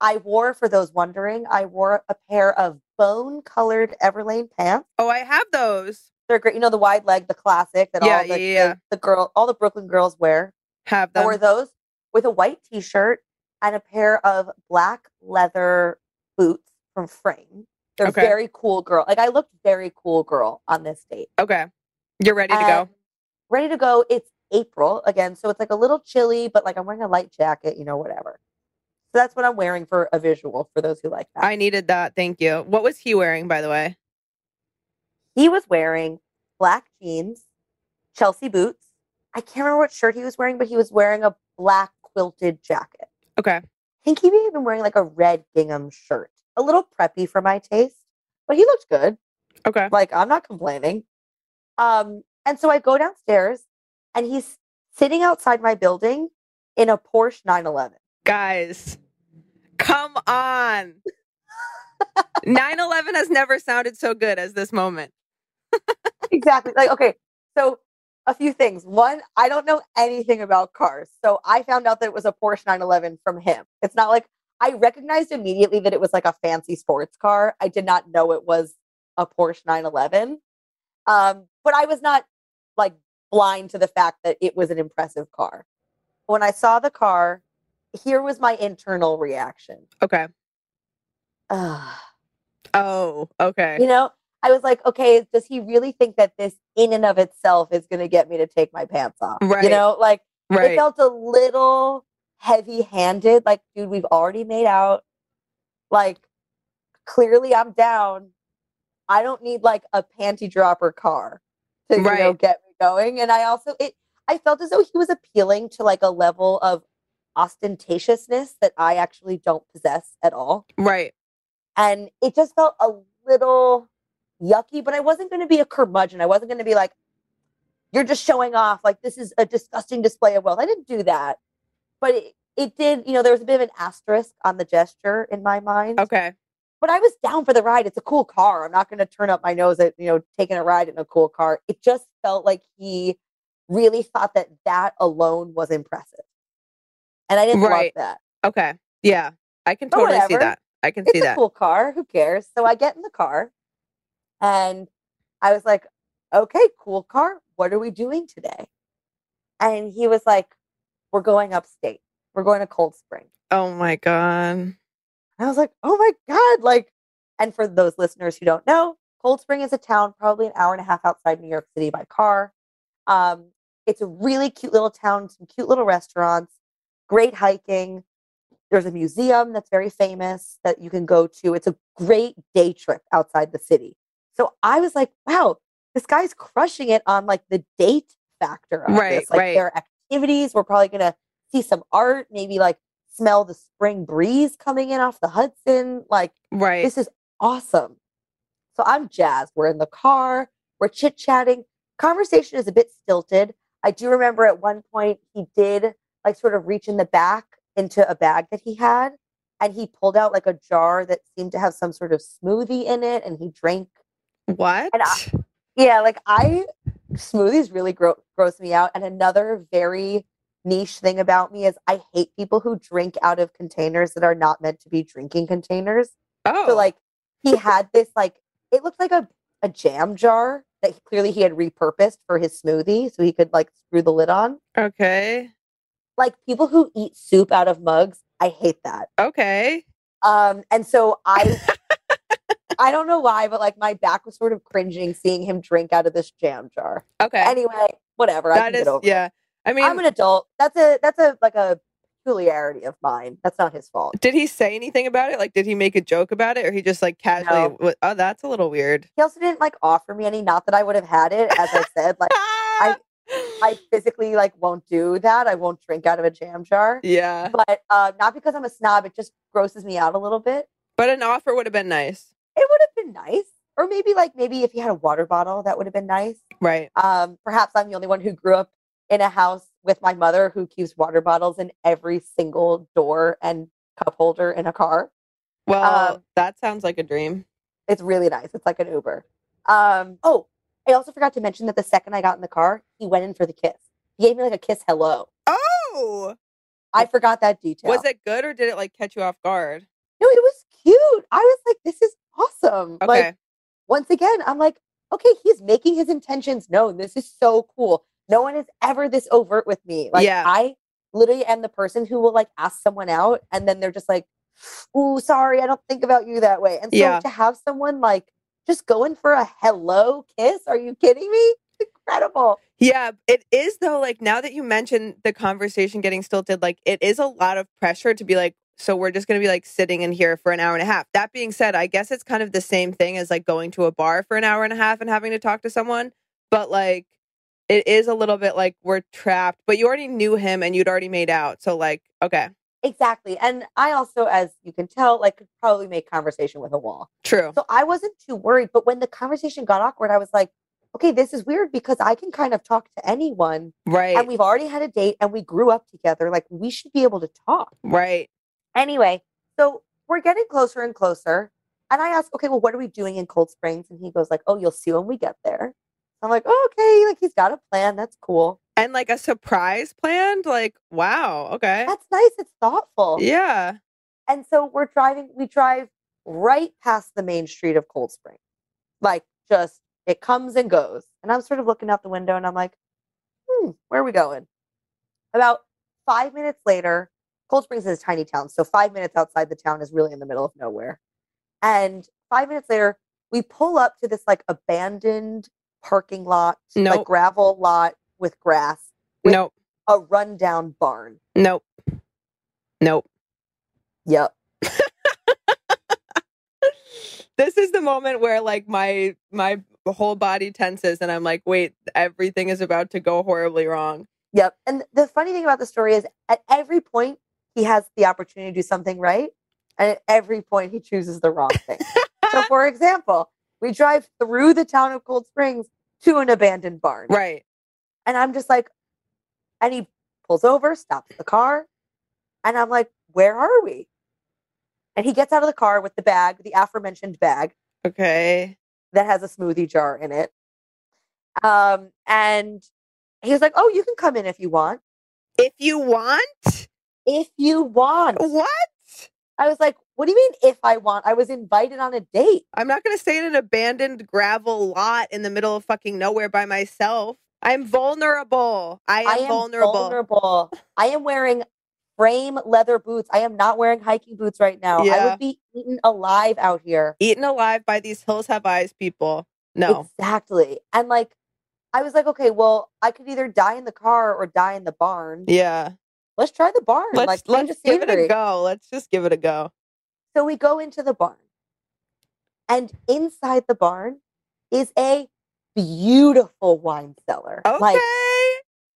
I wore, for those wondering, I wore a pair of bone colored Everlane pants. Oh, I have those. They're great. You know, the wide leg, the classic that Yeah, all the, yeah, the, the girl, all the Brooklyn girls wear. Have I them. wore those with a white t shirt and a pair of black leather boots from Frame. They're Okay. very cool girl. Like I looked very cool girl on this date. Okay. You're ready to um, go. Ready to go. It's April again, so it's like a little chilly, but like I'm wearing a light jacket, you know, whatever. So that's what I'm wearing for a visual for those who like that. I needed that. Thank you. What was he wearing, by the way? he was wearing black jeans, Chelsea boots. I can't remember what shirt he was wearing, but he was wearing a black quilted jacket. Okay. I think he may have been wearing like a red gingham shirt. A little preppy for my taste, but he looked good. Okay. Like I'm not complaining. Um, and so I go downstairs and he's sitting outside my building in a Porsche 911. Guys, come on. *laughs* 911 has never sounded so good as this moment. *laughs* exactly. Like, okay, so a few things. One, I don't know anything about cars. So I found out that it was a Porsche 911 from him. It's not like I recognized immediately that it was like a fancy sports car. I did not know it was a Porsche 911. Um, but I was not like blind to the fact that it was an impressive car. When I saw the car, here was my internal reaction. Okay. Ugh. *sighs* Oh, okay. You know, I was like, okay, does he really think that this in and of itself is going to get me to take my pants off? Right. You know, like Right. it felt a little heavy handed. Like, dude, we've already made out. Like, clearly I'm down. I don't need like a panty dropper car to, you know, get me going. And I also, it, I felt as though he was appealing to like a level of ostentatiousness that I actually don't possess at all Right. and it just felt a little yucky but i wasn't going to be a curmudgeon i wasn't going to be like you're just showing off like this is a disgusting display of wealth i didn't do that but it, it did you know there was a bit of an asterisk on the gesture in my mind Okay. but i was down for the ride it's a cool car i'm not going to turn up my nose at you know taking a ride in a cool car it just felt like he really thought that that alone was impressive and i didn't Right. love that Okay. Yeah. I can But totally see that. I can see it's a that. cool car. Who cares? So I get in the car and I was like, okay, cool car. What are we doing today? And he was like, we're going upstate. We're going to Cold Spring. Oh my God. And I was like, oh my God. Like, and for those listeners who don't know, Cold Spring is a town probably an hour and a half outside New York City by car. Um, it's a really cute little town, some cute little restaurants, great hiking. There's a museum that's very famous that you can go to. It's a great day trip outside the city. So I was like, wow, this guy's crushing it on like the date factor of Right, this. Like right. their activities. We're probably gonna see some art, maybe like smell the spring breeze coming in off the Hudson. Like Right. this is awesome. So I'm jazzed. We're in the car, we're chit chatting. Conversation is a bit stilted. I do remember at one point he did like sort of reach in the back into a bag that he had and he pulled out like a jar that seemed to have some sort of smoothie in it and he drank. What? And I, yeah, like I, smoothies really gro- gross me out. And another very niche thing about me is I hate people who drink out of containers that are not meant to be drinking containers. oh. So like he had this like it looked like a, a jam jar that he- clearly he had repurposed for his smoothie so he could like screw the lid on. okay. Like people who eat soup out of mugs, I hate that. Okay. Um and so I I don't know why, but like my back was sort of cringing seeing him drink out of this jam jar. Okay. Anyway, whatever. I that can is get over it. yeah. I mean, I'm an adult. That's a that's a like a peculiarity of mine. That's not his fault. did he say anything about it? Like, did he make a joke about it, or he just like casually? No. Oh, that's a little weird. He also didn't like offer me any. Not that I would have had it, as I said. Like I I *laughs* physically like won't do that. I won't drink out of a jam jar. Yeah. But uh, not because I'm a snob. It just grosses me out a little bit. But an offer would have been nice. It would have been nice. Or maybe like maybe if you had a water bottle, that would have been nice. Right. Um, perhaps I'm the only one who grew up in a house with my mother who keeps water bottles in every single door and cup holder in a car. Well, Um, that sounds like a dream. It's really nice. It's like an Uber. Um, oh, I also forgot to mention that the second I got in the car, he went in for the kiss. He gave me like a kiss hello. Oh, I forgot that detail. was it good or did it like catch you off guard? No, it was cute. I was like, this is awesome. Okay. Like, once again, I'm like, okay, he's making his intentions known. This is so cool. No one is ever this overt with me. Like, Yeah. I literally am the person who will like ask someone out and then they're just like, ooh, sorry, I don't think about you that way. And so Yeah. to have someone like just going for a hello kiss, are you kidding me? It's *laughs* incredible. Yeah, it is though. Like now that you mentioned the conversation getting stilted, like it is a lot of pressure to be like, so we're just going to be like sitting in here for an hour and a half. That being said, I guess it's kind of the same thing as like going to a bar for an hour and a half and having to talk to someone. But like, it is a little bit like we're trapped. But you already knew him and you'd already made out. So like, okay, Exactly. And I also, as you can tell, like could probably make conversation with a wall. true. So I wasn't too worried. But when the conversation got awkward, I was like, okay, this is weird because I can kind of talk to anyone. Right. And we've already had a date and we grew up together. Like we should be able to talk. Right. Anyway, so we're getting closer and closer. And I asked, okay, well, what are we doing in Cold Springs? And he goes like, oh, you'll see when we get there. I'm like, oh, okay, like he's got a plan. That's cool. And like a surprise planned. Like, wow. Okay. That's nice. It's thoughtful. Yeah. And so we're driving, we drive right past the main street of Cold Spring. Like just it comes and goes. And I'm sort of looking out the window and I'm like, hmm, where are we going? About five minutes later, Cold Springs is a tiny town. So five minutes outside the town is really in the middle of nowhere. And five minutes later, we pull up to this like abandoned parking lot, like gravel lot with grass, with Nope. a rundown barn. Nope. Nope. Yep. *laughs* this is the moment where like my my whole body tenses and I'm like, wait, everything is about to go horribly wrong. Yep. And the funny thing about the story is at every point he has the opportunity to do something right. And at every point he chooses the wrong thing. *laughs* so for example, we drive through the town of Cold Springs to an abandoned barn. Right. And I'm just like, and he pulls over, stops the car. And I'm like, where are we? And he gets out of the car with the bag, the aforementioned bag Okay. that has a smoothie jar in it. Um, and he was like, oh, you can come in if you want. If you want? If you want. What? I was like, what do you mean if I want? I was invited on a date. I'm not going to stay in an abandoned gravel lot in the middle of fucking nowhere by myself. I'm vulnerable. I am, I am vulnerable. vulnerable. I am wearing frame leather boots. I am not wearing hiking boots right now. I would be eaten alive out here. Eaten alive by these hills have eyes people. No. Exactly. And like, I was like, okay, well, I could either die in the car or die in the barn. Yeah. Let's try the barn. Let's like, let's give it a go. Let's just give it a go. So we go into the barn, and inside the barn is a beautiful wine cellar. Okay. Like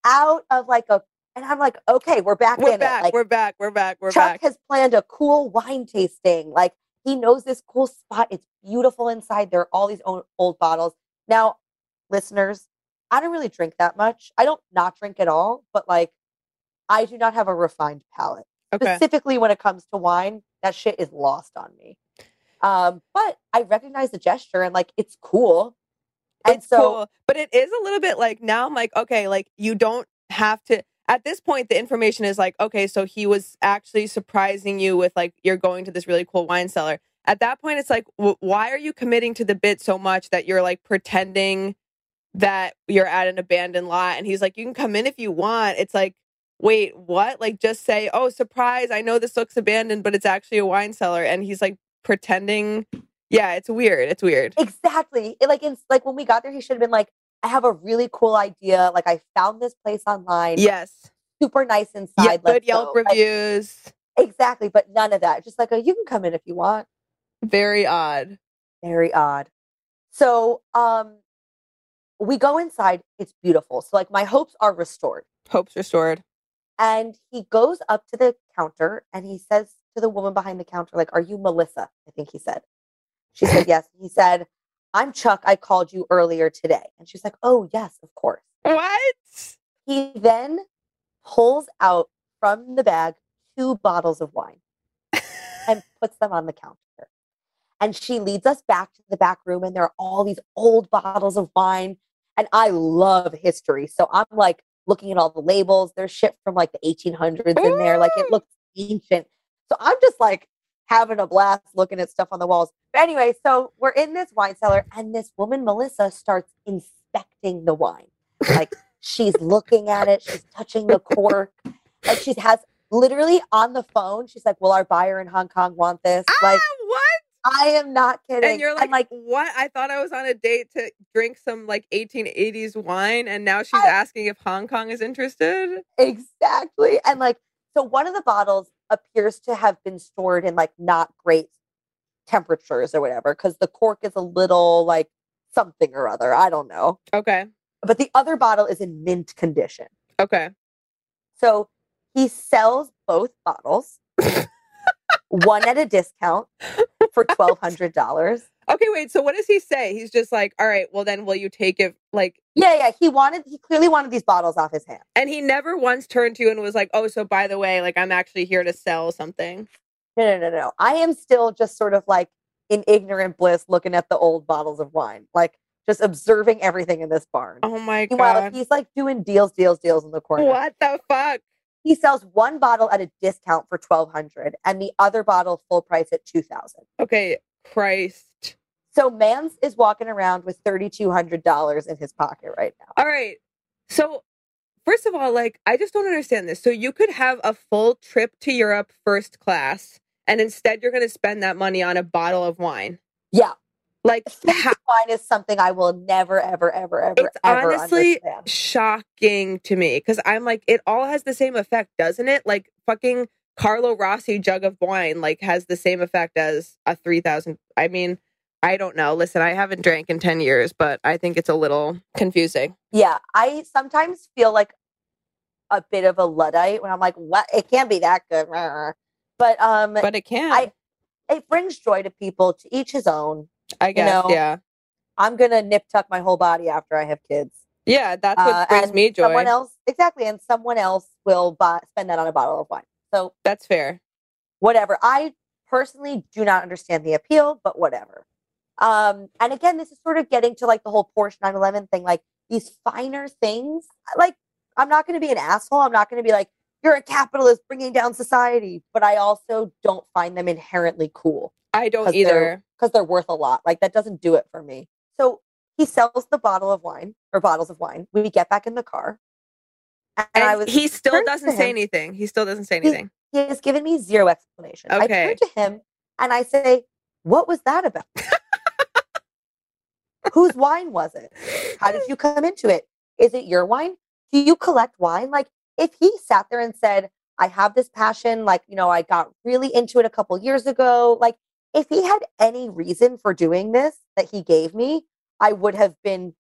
out of like a, and I'm like, okay, we're back in we're back. it. Like we're back. We're back. We're Chuck back. Chuck has planned a cool wine tasting. Like he knows this cool spot. It's beautiful inside. There are all these old, old bottles. Now, listeners, I don't really drink that much. I don't not drink at all, but like I do not have a refined palate. Okay. Specifically when it comes to wine, that shit is lost on me. Um, but I recognize the gesture and like it's cool. And it's so cool, but it is a little bit like now I'm like, okay, like you don't have to. At this point, the information is like, okay, so he was actually surprising you with like you're going to this really cool wine cellar. At that point, it's like, w- why are you committing to the bit so much that you're like pretending that you're at an abandoned lot? And he's like, you can come in if you want. It's like, wait, what? Like, just say, oh, surprise! I know this looks abandoned, but it's actually a wine cellar. And he's like pretending. Yeah, it's weird. It's weird. Exactly. It, like it's like when we got there, he should have been like, I have a really cool idea. Like I found this place online. Yes. Super nice inside. Yeah, good Yelp go." Like, reviews. exactly, but none of that. Just like a, you can come in if you want. Very odd. Very odd. So um we go inside. It's beautiful. So like my hopes are restored. Hopes restored. And he goes up to the counter and he says to the woman behind the counter, like, Are you Melissa? I think he said. She said, *laughs* Yes. He said, I'm Chuck. I called you earlier today. And she's like, Oh, yes, of course. What? He then pulls out from the bag two bottles of wine and *laughs* puts them on the counter. And she leads us back to the back room, and there are all these old bottles of wine. And I love history. So I'm like looking at all the labels. There's shit from like the 1800s in there. Like it looks ancient. So I'm just like having a blast looking at stuff on the walls. But anyway, so we're in this wine cellar, and this woman, Melissa, starts inspecting the wine. Like she's looking at it, she's touching the cork. Like she has literally on the phone, she's like, Will our buyer in Hong Kong want this? Like, Ah, what? I am not kidding. And you're like, what? I thought I was on a date to drink some like 1880s wine, and now she's asking if Hong Kong is interested. Exactly. And like, so one of the bottles appears to have been stored in like not great temperatures or whatever, because the cork is a little like something or other. I don't know. Okay. But the other bottle is in mint condition. Okay. So he sells both bottles, *laughs* one at a discount for twelve hundred dollars. Okay, wait. So what does he say? He's just like, all right, well then will you take it like Yeah, yeah. He wanted he clearly wanted these bottles off his hands. and he never once turned to you and was like, Oh, so by the way, like I'm actually here to sell something. No, no, no, no. I am still just sort of like in ignorant bliss looking at the old bottles of wine, like just observing everything in this barn. Oh my god! Meanwhile, he's like doing deals, deals, deals in the corner. What the fuck? He sells one bottle at a discount for twelve hundred, and the other bottle full price at two thousand. Okay, Christ. So Mans is walking around with thirty two hundred dollars in his pocket right now. All right. So, first of all, like, I just don't understand this. So, you could have a full trip to Europe first class, and instead you're going to spend that money on a bottle of wine. Yeah. Like, ha- wine is something I will never, ever, ever, ever, It's ever honestly understand. shocking to me because I'm like, it all has the same effect, doesn't it? Like, fucking Carlo Rossi jug of wine, like, has the same effect as a 3000. I mean, I don't know. Listen, I haven't drank in 10 years, but I think it's a little confusing. Yeah, I sometimes feel like a bit of a luddite when I'm like, what? It can't be that good. But um, But it can. I it brings joy to people. To each his own. I you guess, know? yeah. I'm gonna nip tuck my whole body after I have kids. Yeah, that's what Uh, brings me joy. Someone else, exactly, and someone else will buy spend that on a bottle of wine. So That's fair. whatever. I personally do not understand the appeal, but whatever. Um, and again, this is sort of getting to like the whole Porsche 911 thing, like these finer things. Like, I'm not going to be an asshole. I'm not going to be like, you're a capitalist bringing down society, but I also don't find them inherently cool. I don't either. Because they're worth a lot. Like, that doesn't do it for me. So he sells the bottle of wine or bottles of wine. We get back in the car. And, And I was he still doesn't say him. anything. He still doesn't say anything. He has given me zero explanation. I Okay. turn to him and I say, What was that about? *laughs* Whose wine was it? How did you come into it? Is it your wine? Do you collect wine? Like, if he sat there and said, I have this passion, like, you know, I got really into it a couple years ago, like, if he had any reason for doing this that he gave me, I would have been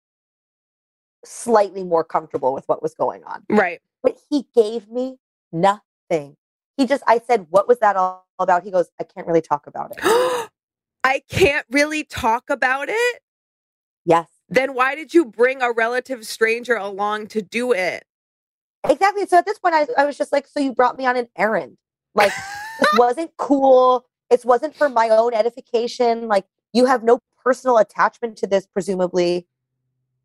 slightly more comfortable with what was going on. Right. But he gave me nothing. He just, I said, What was that all about? He goes, I can't really talk about it. *gasps* I can't really talk about it. Yes. Then why did you bring a relative stranger along to do it? Exactly. So at this point, I, I was just like, So you brought me on an errand. Like, this *laughs* wasn't cool. It wasn't for my own edification. Like, you have no personal attachment to this, presumably.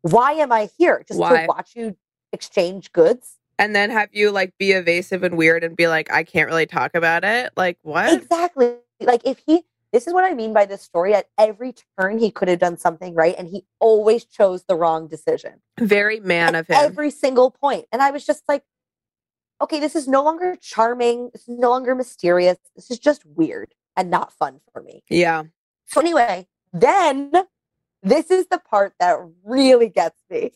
Why am I here? Just Why? to watch you exchange goods? And then have you like be evasive and weird and be like, I can't really talk about it? Like, what? Exactly. Like if he this is what I mean by this story. At every turn he could have done something right and he always chose the wrong decision. Very man At of him. Every single point. And I was just like, okay, this is no longer charming. This is no longer mysterious. This is just weird and not fun for me. yeah. So anyway, then this is the part that really gets me.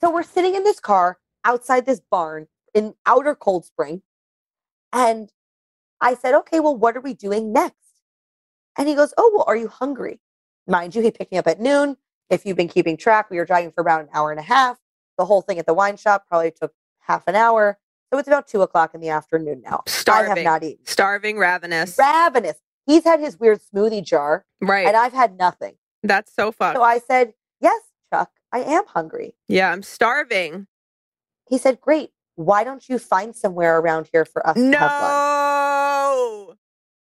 So we're sitting in this car outside this barn in outer Cold Spring. And I said, okay, well, what are we doing next? And he goes, oh, well, are you hungry? Mind you, he picked me up at noon. if you've been keeping track, we were driving for about an hour and a half. The whole thing at the wine shop probably took half an hour. So it's about two o'clock in the afternoon now. Starving. I have not eaten. Starving, ravenous. Ravenous. He's had his weird smoothie jar, right. and I've had nothing. That's so fucked. So I said, Yes, Chuck, I am hungry. yeah, I'm starving. He said, Great. Why don't you find somewhere around here for us to have lunch? No.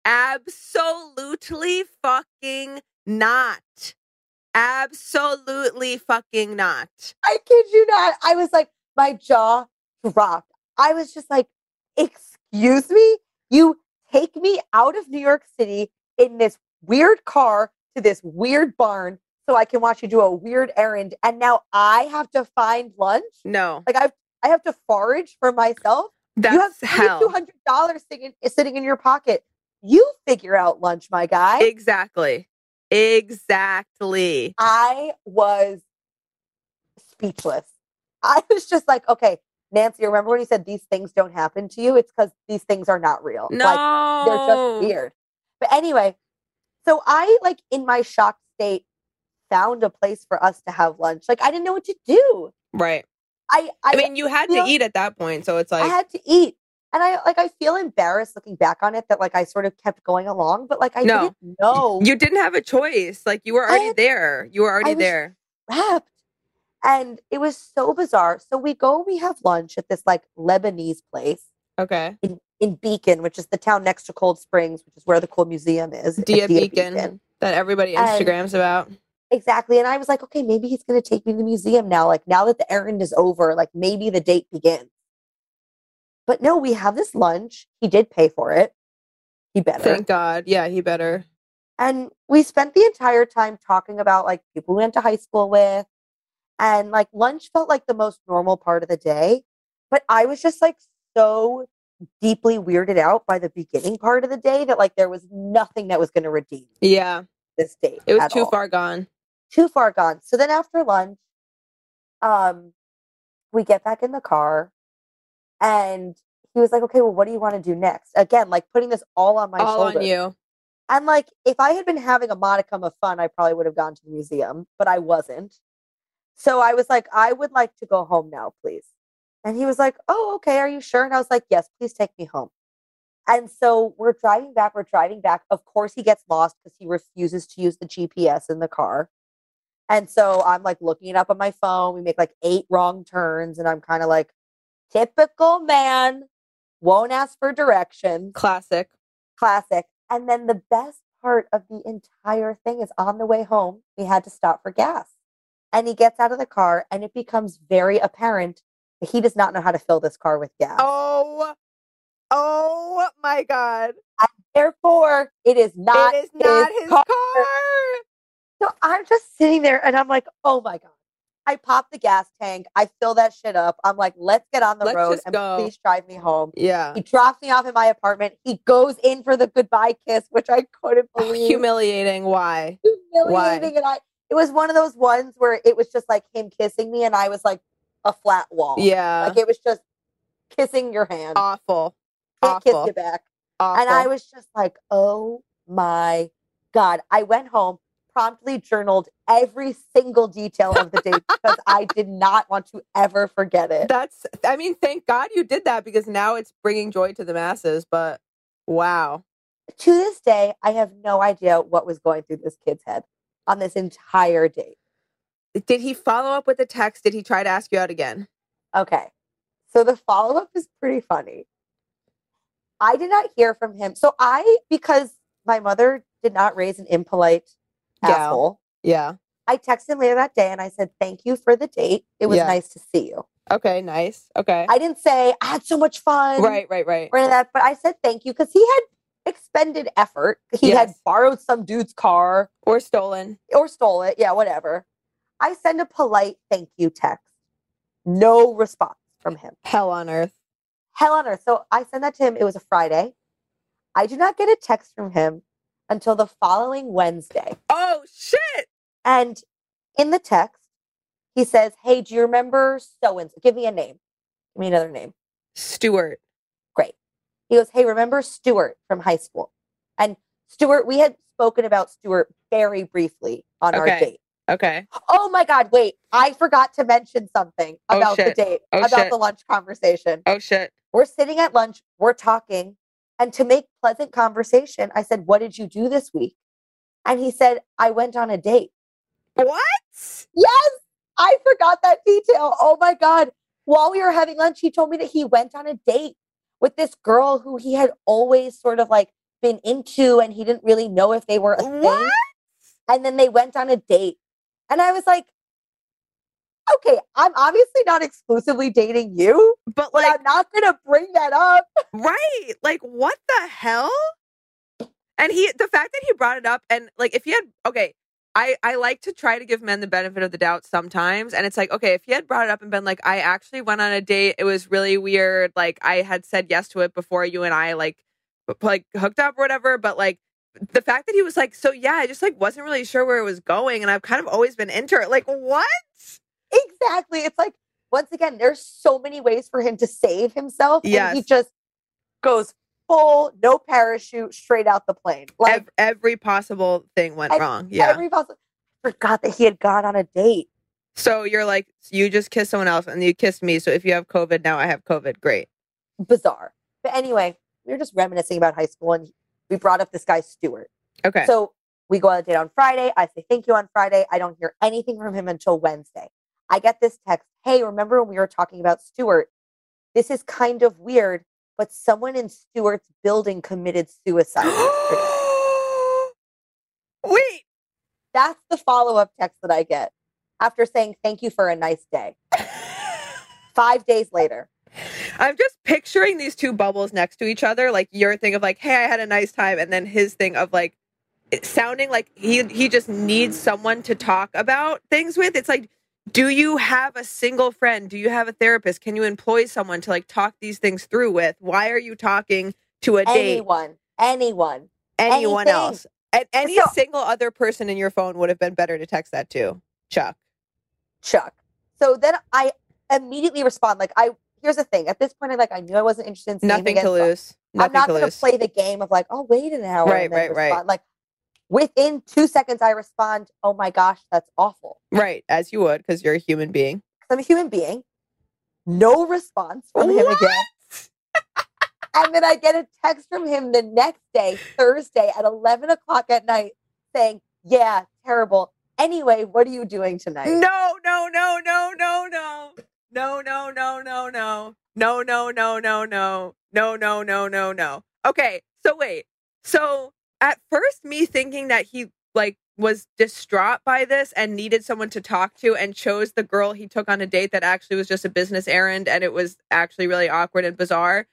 Absolutely fucking not. Absolutely fucking not. I kid you not. I was like, my jaw dropped. I was just like, excuse me? You take me out of New York City in this weird car to this weird barn so I can watch you do a weird errand. And now I have to find lunch? No. Like I I have to forage for myself. That's you have hell. two hundred dollars sitting, sitting in your pocket. You figure out lunch, my guy. Exactly. Exactly. I was speechless. I *laughs* was just like, okay, Nancy, remember when you said these things don't happen to you? It's because these things are not real. Like, they're just weird. But anyway, so I, like, in my shocked state, found a place for us to have lunch. Like, I didn't know what to do. Right. I, I, I mean, you had to know, eat at that point, so it's like, I had to eat. And I like I feel embarrassed looking back on it that like I sort of kept going along, but like I No. didn't know you didn't have a choice. Like you were already had- there. You were already I was there. wrapped. And it was so bizarre. So we go we have lunch at this like Lebanese place Okay. in, in Beacon, which is the town next to Cold Springs, which is where the cool museum is. Dia Dia Beacon that everybody And- Instagrams about. Exactly. And I was like, okay, maybe he's going to take me to the museum now. Like, now that the errand is over, like, maybe the date begins. But no, we have this lunch. He did pay for it. He better. Thank God. Yeah, he better. And we spent the entire time talking about like people we went to high school with. And like lunch felt like the most normal part of the day. But I was just like so deeply weirded out by the beginning part of the day that like there was nothing that was going to redeem Yeah. this date. It was too all. far gone. Too far gone. So then after lunch, um, we get back in the car and he was like, okay, well, what do you want to do next? Again, like putting this all on my All shoulders. on you. And like, if I had been having a modicum of fun, I probably would have gone to the museum, but I wasn't. So I was like, I would like to go home now, please. And he was like, Oh, okay. Are you sure? And I was like, Yes, please take me home. And so we're driving back. We're driving back. Of course, he gets lost because he refuses to use the GPS in the car. And so I'm like looking it up on my phone. We make like eight wrong turns, and I'm kind of like, typical man, won't ask for directions Classic. classic. And then the best part of the entire thing is on the way home, we had to stop for gas. And he gets out of the car, and it becomes very apparent that he does not know how to fill this car with gas. Oh, oh my God. Therefore, it is not, it is not his, car. So I'm just sitting there and I'm like, oh my God. I pop the gas tank. I fill that shit up. I'm like, let's get on the Let's road and go. please drive me home. Yeah. He drops me off in my apartment. He goes in for the goodbye kiss, which I couldn't *laughs* believe. Humiliating. Why? humiliating. And I, it was one of those ones where it was just like him kissing me, and I was like a flat wall. Yeah. like it was just kissing your hand. Awful. Can't kiss you back. Awful. And I was just like, oh my god! I went home, promptly journaled every single detail of the day because I did not want to ever forget it. That's, I mean, thank God you did that because now it's bringing joy to the masses. But wow. to this day, I have no idea what was going through this kid's head on this entire date. Did he follow up with a text? Did he try to ask you out again? Okay. So the follow up is pretty funny. I did not hear from him. So I, because my mother did not raise an impolite Yeah. asshole, Yeah. I texted him later that day and I said, Thank you for the date. It was Yeah. nice to see you. Okay. Nice. Okay. I didn't say I had so much fun. right. Right. Right. Or any of that, but I said thank you because he had expended effort. He had borrowed some dude's car Or stolen. or stole it. Yeah, whatever. I send a polite thank you text. No response from him. Hell on earth. hell on earth. So I send that to him. It was a Friday. I do not get a text from him until the following Wednesday. Oh shit. And in the text, he says, Hey, do you remember so and so? Give me a name. Give me another name. Stuart. Great. He goes, Hey, remember Stuart from high school? And Stuart, we had spoken about Stuart very briefly on our date. Okay. Oh my God, wait. I forgot to mention something Oh, about the date, Oh, about shit. the lunch conversation. Oh shit. We're sitting at lunch, we're talking. And to make pleasant conversation, I said, What did you do this week? And he said, I went on a date. What? Yes, I forgot that detail. Oh my God. While we were having lunch, he told me that he went on a date with this girl who he had always sort of like been into and he didn't really know if they were a thing. What? And then they went on a date. And I was like, okay, I'm obviously not exclusively dating you, but like, I'm not going to bring that up. Right. Like what the hell? And he the fact that he brought it up and like if he had okay, I I like to try to give men the benefit of the doubt sometimes and it's like okay, if he had brought it up and been like I actually went on a date, it was really weird, like I had said yes to it before you and I like like hooked up or whatever, but like the fact that he was like so yeah, I just like wasn't really sure where it was going and I've kind of always been into it. Like what? Exactly. It's like, once again, there's so many ways for him to save himself. And he just goes full, no parachute, straight out the plane. Like, Ev- every possible thing went ev- wrong. Yeah. Every possible. Forgot that he had gone on a date. So you're like, you just kissed someone else and you kissed me. So if you have COVID, now I have COVID. Great. Bizarre. But anyway, we were just reminiscing about high school and we brought up this guy, Stuart. Okay. So we go on a date on Friday. I say thank you on Friday. I don't hear anything from him until Wednesday. I get this text Hey, remember when we were talking about Stuart? This is kind of weird, but someone in Stuart's building committed suicide. *gasps* Wait. That's the follow up text that I get after saying thank you for a nice day. *laughs* Five days later. I'm just picturing these two bubbles next to each other, like your thing of like, hey, I had a nice time, and then his thing of like it sounding like he he just needs someone to talk about things with. It's like, do you have a single friend? Do you have a therapist? Can you employ someone to like talk these things through with? Why are you talking to a date? Anyone, anyone, Anyone anything. else? And any So- single other person in your phone would have been better to text that to. Chuck. Chuck. So then I immediately respond like I here's the thing. At this point, I like I knew I wasn't interested in Nothing to again, lose. I'm not going to play the game of like, oh, wait an hour. Right, right, right. Like within two seconds, I respond, oh my gosh, that's awful. Right, as you would, because you're a human being. I'm a human being. No response from him again. and then I get a text from him the next day, Thursday at 11 o'clock at night, saying, yeah, terrible. Anyway, what are you doing tonight? No, no, no, no, no, no. No, no, no, no, no. No, no, no, no, no. No, no, no, no, no. Okay, so wait. So at first me thinking that he like was distraught by this and needed someone to talk to and chose the girl he took on a date that actually was just a business errand and it was actually really awkward and bizarre.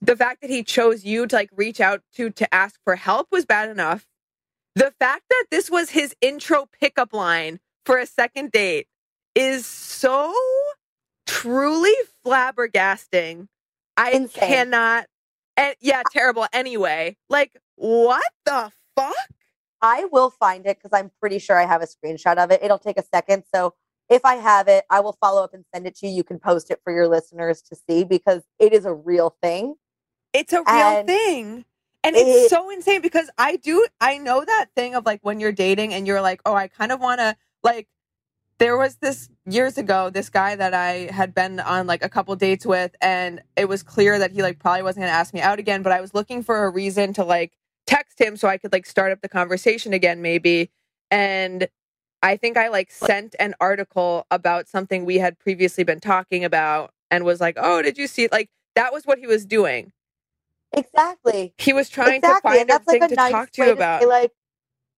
The fact that he chose you to like reach out to to ask for help was bad enough. The fact that this was his intro pickup line for a second date is so truly flabbergasting. I Insane. cannot. And yeah, terrible. Anyway, like what the fuck? I will find it because I'm pretty sure I have a screenshot of it. It'll take a second. So if I have it, I will follow up and send it to you. You can post it for your listeners to see because it is a real thing. It's a real And thing. And it- it's so insane because I do I know that thing of like when you're dating and you're like, "Oh, I kind of want to like there was this years ago this guy that I had been on like a couple dates with and it was clear that he like probably wasn't going to ask me out again, but I was looking for a reason to like text him so I could like start up the conversation again maybe. And I think I like sent an article about something we had previously been talking about and was like, "Oh, did you see like that was what he was doing." Exactly. He was trying exactly. to find and that's a thing like a to nice talk to you about. like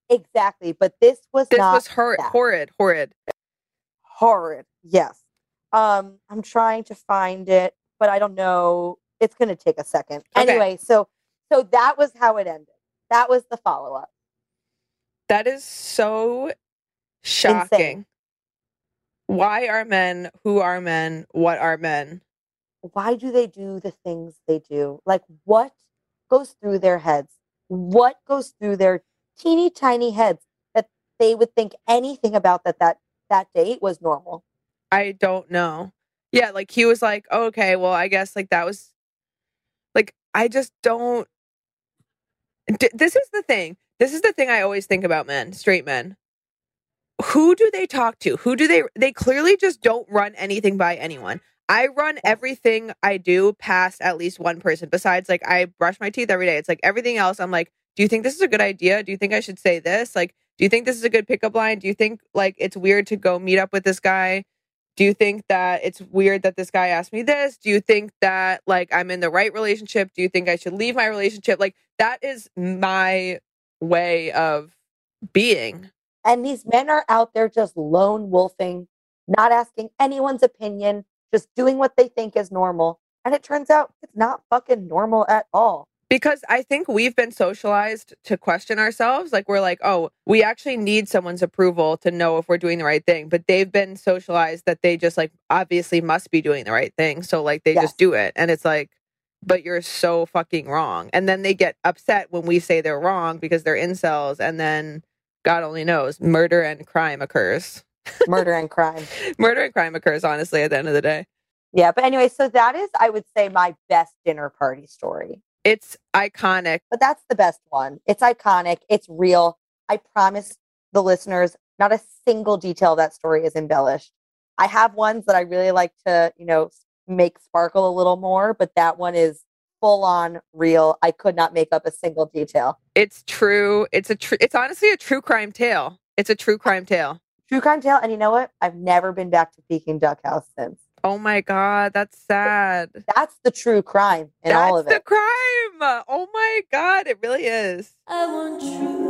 exactly. But this was this was hor- horrid, horrid. horrid. Yes. Um, I'm trying to find it, but I don't know. It's gonna take a second. Okay. Anyway, so so that was how it ended. That was the follow up. That is so shocking. Why are men? Who are men? What are men? Why do they do the things they do? Like what goes through their heads? What goes through their teeny tiny heads that they would think anything about that that that date was normal? I don't know. Yeah, like he was like, oh, okay, well, I guess like that was like I just don't. D- this is the thing. This is the thing I always think about men, straight men. who do they talk to? Who do they they clearly just don't run anything by anyone. I run everything I do past at least one person. Besides, like I brush my teeth every day. It's like everything else. I'm like, do you think this is a good idea? Do you think I should say this? Like, do you think this is a good pickup line? Do you think like it's weird to go meet up with this guy? Do you think that it's weird that this guy asked me this? Do you think that like I'm in the right relationship? Do you think I should leave my relationship? Like that is my way of being. And these men are out there just lone wolfing, not asking anyone's opinion, just doing what they think is normal. And it turns out it's not fucking normal at all. Because I think we've been socialized to question ourselves. Like, we're like, oh, we actually need someone's approval to know if we're doing the right thing. But they've been socialized that they just, like, obviously must be doing the right thing. So, like, they Yes. just do it. And it's like, but you're so fucking wrong. And then they get upset when we say they're wrong because they're incels. And then God only knows murder and crime occurs. Murder and crime. *laughs* murder and crime occurs, honestly, at the end of the day. Yeah. But anyway, so that is, I would say, my best dinner party story. It's iconic. But that's the best one. It's iconic. It's real. I promise the listeners, not a single detail of that story is embellished. I have ones that I really like to, you know, make sparkle a little more, but that one is full on real. I could not make up a single detail. It's true. It's a true. It's honestly a true crime tale. It's a true crime tale. True crime tale. And you know what? I've never been back to Peking Duck House since. Oh my god, that's sad. That's the true crime in that's all of it. That's the crime. Oh my god, it really is. I want true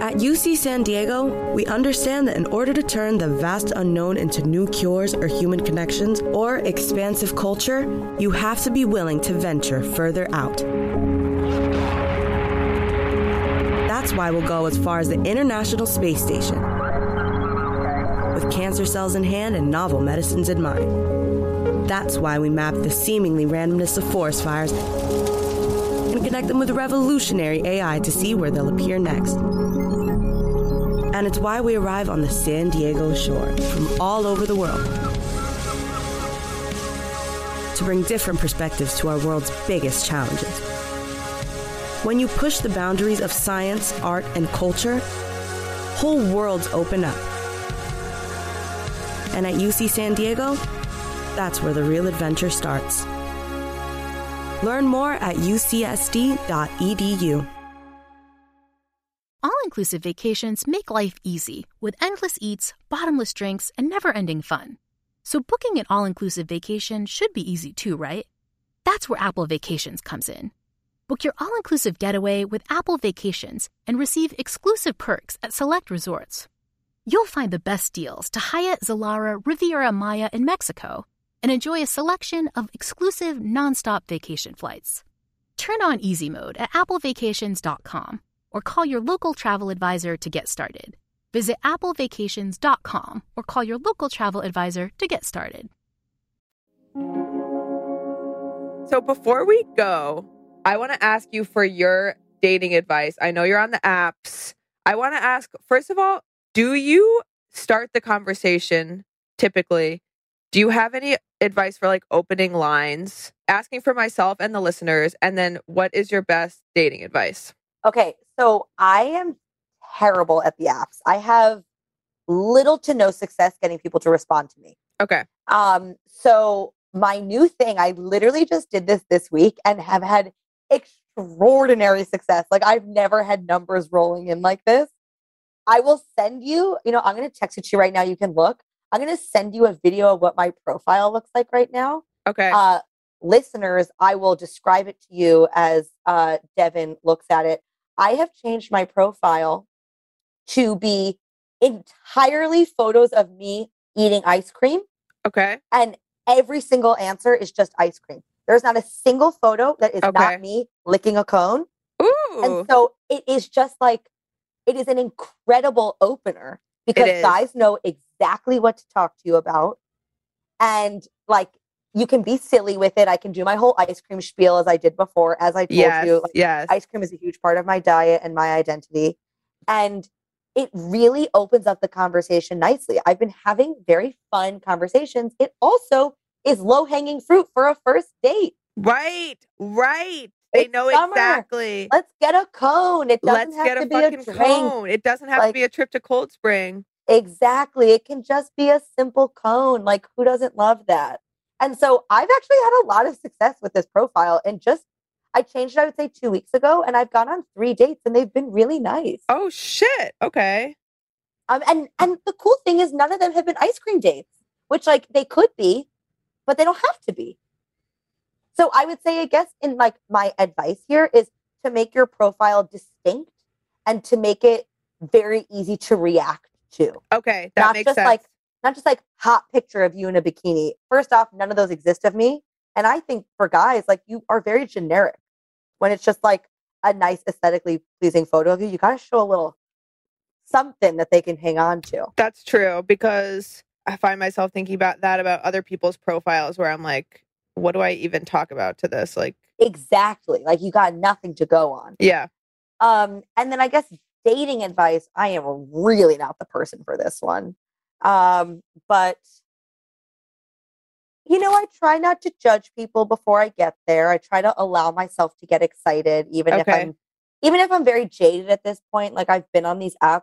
At UC San Diego, we understand that in order to turn the vast unknown into new cures or human connections or expansive culture, you have to be willing to venture further out. That's why we'll go as far as the International Space Station. With cancer cells in hand and novel medicines in mind. That's why we map the seemingly randomness of forest fires connect them with revolutionary AI to see where they'll appear next. And it's why we arrive on the San Diego shore from all over the world to bring different perspectives to our world's biggest challenges. When you push the boundaries of science, art, and culture, whole worlds open up. And at UC San Diego, that's where the real adventure starts. Learn more at ucsd.edu. All inclusive vacations make life easy with endless eats, bottomless drinks, and never ending fun. So, booking an all inclusive vacation should be easy too, right? That's where Apple Vacations comes in. Book your all inclusive getaway with Apple Vacations and receive exclusive perks at select resorts. You'll find the best deals to Hyatt, Zilara, Riviera Maya in Mexico and enjoy a selection of exclusive nonstop vacation flights. Turn on easy mode at applevacations.com or call your local travel advisor to get started. Visit applevacations.com or call your local travel advisor to get started. So before we go, I want to ask you for your dating advice. I know you're on the apps. I want to ask first of all, do you start the conversation typically? Do you have any advice for like opening lines? Asking for myself and the listeners, and then what is your best dating advice? Okay, so I am terrible at the apps. I have little to no success getting people to respond to me. Okay. Um, so my new thing, I literally just did this this week and have had extraordinary success. Like I've never had numbers rolling in like this. I will send you, you know, I'm going to text it to you right now. You can look. I'm going to send you a video of what my profile looks like right now. Okay. Uh, listeners, I will describe it to you as uh, Devin looks at it. I have changed my profile to be entirely photos of me eating ice cream. Okay. And every single answer is just ice cream. There's not a single photo that is Okay. not me licking a cone. Ooh. And so it is just like, it is an incredible opener because guys know exactly what to talk to you about. And like, you can be silly with it. I can do my whole ice cream spiel as I did before. As I told Yes, you, like, yes. ice cream is a huge part of my diet and my identity. And it really opens up the conversation nicely. I've been having very fun conversations. It also is low hanging fruit for a first date. Right, right. They know summer. exactly. Let's get a cone. It doesn't Let's have to a be a drink. cone. It doesn't have Like- to be a trip to Cold Spring. Exactly. It can just be a simple cone. Like, who doesn't love that? And so I've actually had a lot of success with this profile. And just, I changed it, I would say, two weeks ago, and I've gone on three dates and they've been really nice. Oh shit. Okay. Um, and and the cool thing is, none of them have been ice cream dates, which like they could be, but they don't have to be. So I would say, I guess, in like my advice here is to make your profile distinct and to make it very easy to react to. Okay. That not makes just sense. like not just like hot picture of you in a bikini. First off, none of those exist of me. And I think for guys, like you are very generic. When it's just like a nice aesthetically pleasing photo of you, you gotta show a little something that they can hang on to. That's true because I find myself thinking about that about other people's profiles where I'm like, what do I even talk about to this? Like, Exactly. Like you got nothing to go on. yeah. Um, and then I guess dating advice, I am really not the person for this one. Um, but you know, I try not to judge people before I get there. I try to allow myself to get excited, even if I'm even if I'm very jaded at this point. Like I've been on these apps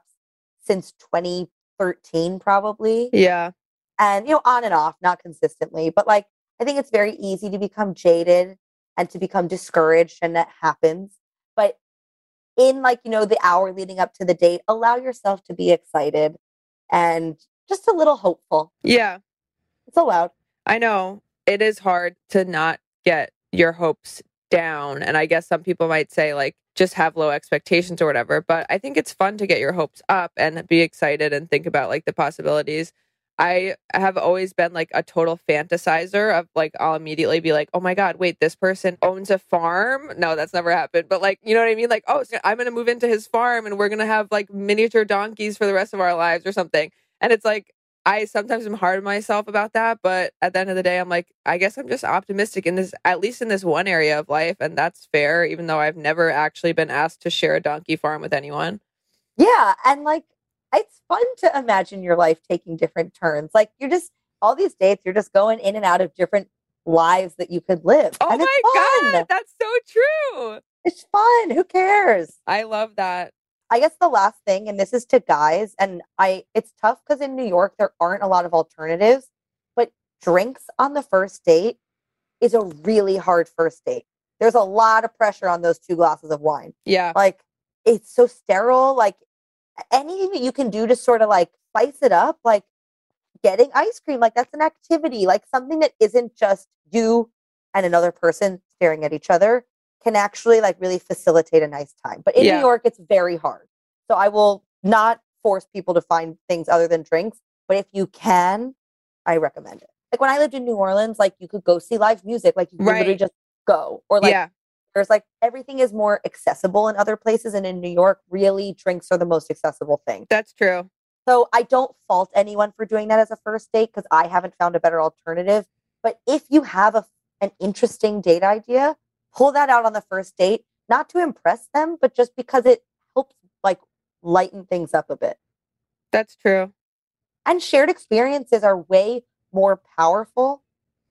since 2013, probably Yeah. and you know on and off not consistently but like i think it's very easy to become jaded and to become discouraged and that happens but in like you know the hour leading up to the date allow yourself to be excited and just a little hopeful Yeah. it's allowed I know it is hard to not get your hopes down. And I guess some people might say, like, just have low expectations or whatever. But I think it's fun to get your hopes up and be excited and think about like the possibilities. I have always been like a total fantasizer of like, I'll immediately be like, oh my God, wait, this person owns a farm. No, that's never happened. But like, you know what I mean? Like, oh, so I'm to move into his farm and we're to have like miniature donkeys for the rest of our lives or something. And it's like, I sometimes am hard on myself about that, but at the end of the day, I'm like, I guess I'm just optimistic in this, at least in this one area of life, and that's fair. Even though I've never actually been asked to share a donkey farm with anyone. yeah and like it's fun to imagine your life taking different turns like you're just all these dates you're just going in and out of different lives that you could live Oh and my god, that's so true. it's fun who cares I love that. I guess the last thing, and this is to guys, and I it's tough because in New York there aren't a lot of alternatives, but drinks on the first date is a really hard first date. There's a lot of pressure on those two glasses of wine. Yeah. Like it's so sterile. Like anything that you can do to sort of like spice it up, like getting ice cream, like that's an activity, like something that isn't just you and another person staring at each other can actually like really facilitate a nice time. But in Yeah. New York, it's very hard. So I will not force people to find things other than drinks. But if you can, I recommend it. Like when I lived in New Orleans, like you could go see live music, like you could literally just go. Or like yeah. There's like everything is more accessible in other places. And in New York, really drinks are the most accessible thing. That's true. So I don't fault anyone for doing that as a first date because I haven't found a better alternative. But if you have a, an interesting date idea, pull that out on the first date, not to impress them, but just because it helps like lighten things up a bit. That's true. And shared experiences are way more powerful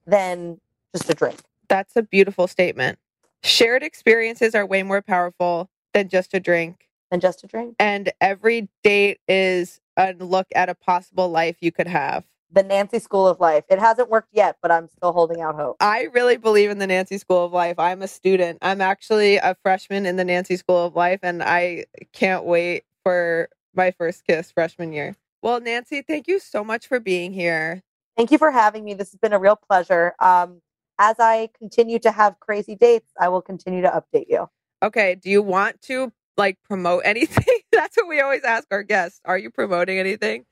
than just a drink. That's a beautiful statement. Shared experiences are way more powerful than just a drink. Than just a drink. And every date is a look at a possible life you could have. The Nancy School of Life. It hasn't worked yet, but I'm still holding out hope. I really believe in the Nancy School of Life. I'm a student. I'm actually a freshman in the Nancy School of Life, and I can't wait for my first kiss freshman year. Well, Nancy, thank you so much for being here. Thank you for having me. This has been a real pleasure. Um, as I continue to have crazy dates, I will continue to update you. Okay, do you want to like promote *laughs* anything? That's what we always ask our guests. Are you promoting anything?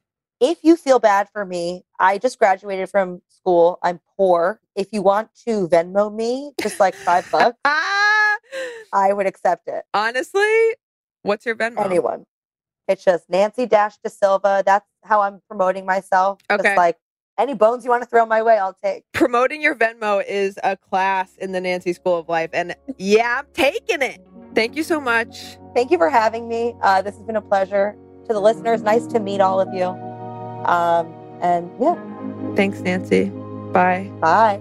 if you feel bad for me, I just graduated from school. I'm poor. If you want to Venmo me, just like five bucks, *laughs* I would accept it. Honestly, what's your Venmo? Anyone. It's just Nancy Dash De Silva. That's how I'm promoting myself. Okay. Just like any bones you want to throw my way, I'll take. Promoting your Venmo is a class in the Nancy School of Life. And yeah, I'm taking it. Thank you so much. Thank you for having me. Uh, this has been a pleasure. To the listeners, nice to meet all of you. Um, and yeah. Thanks, Nancy. Bye. Bye.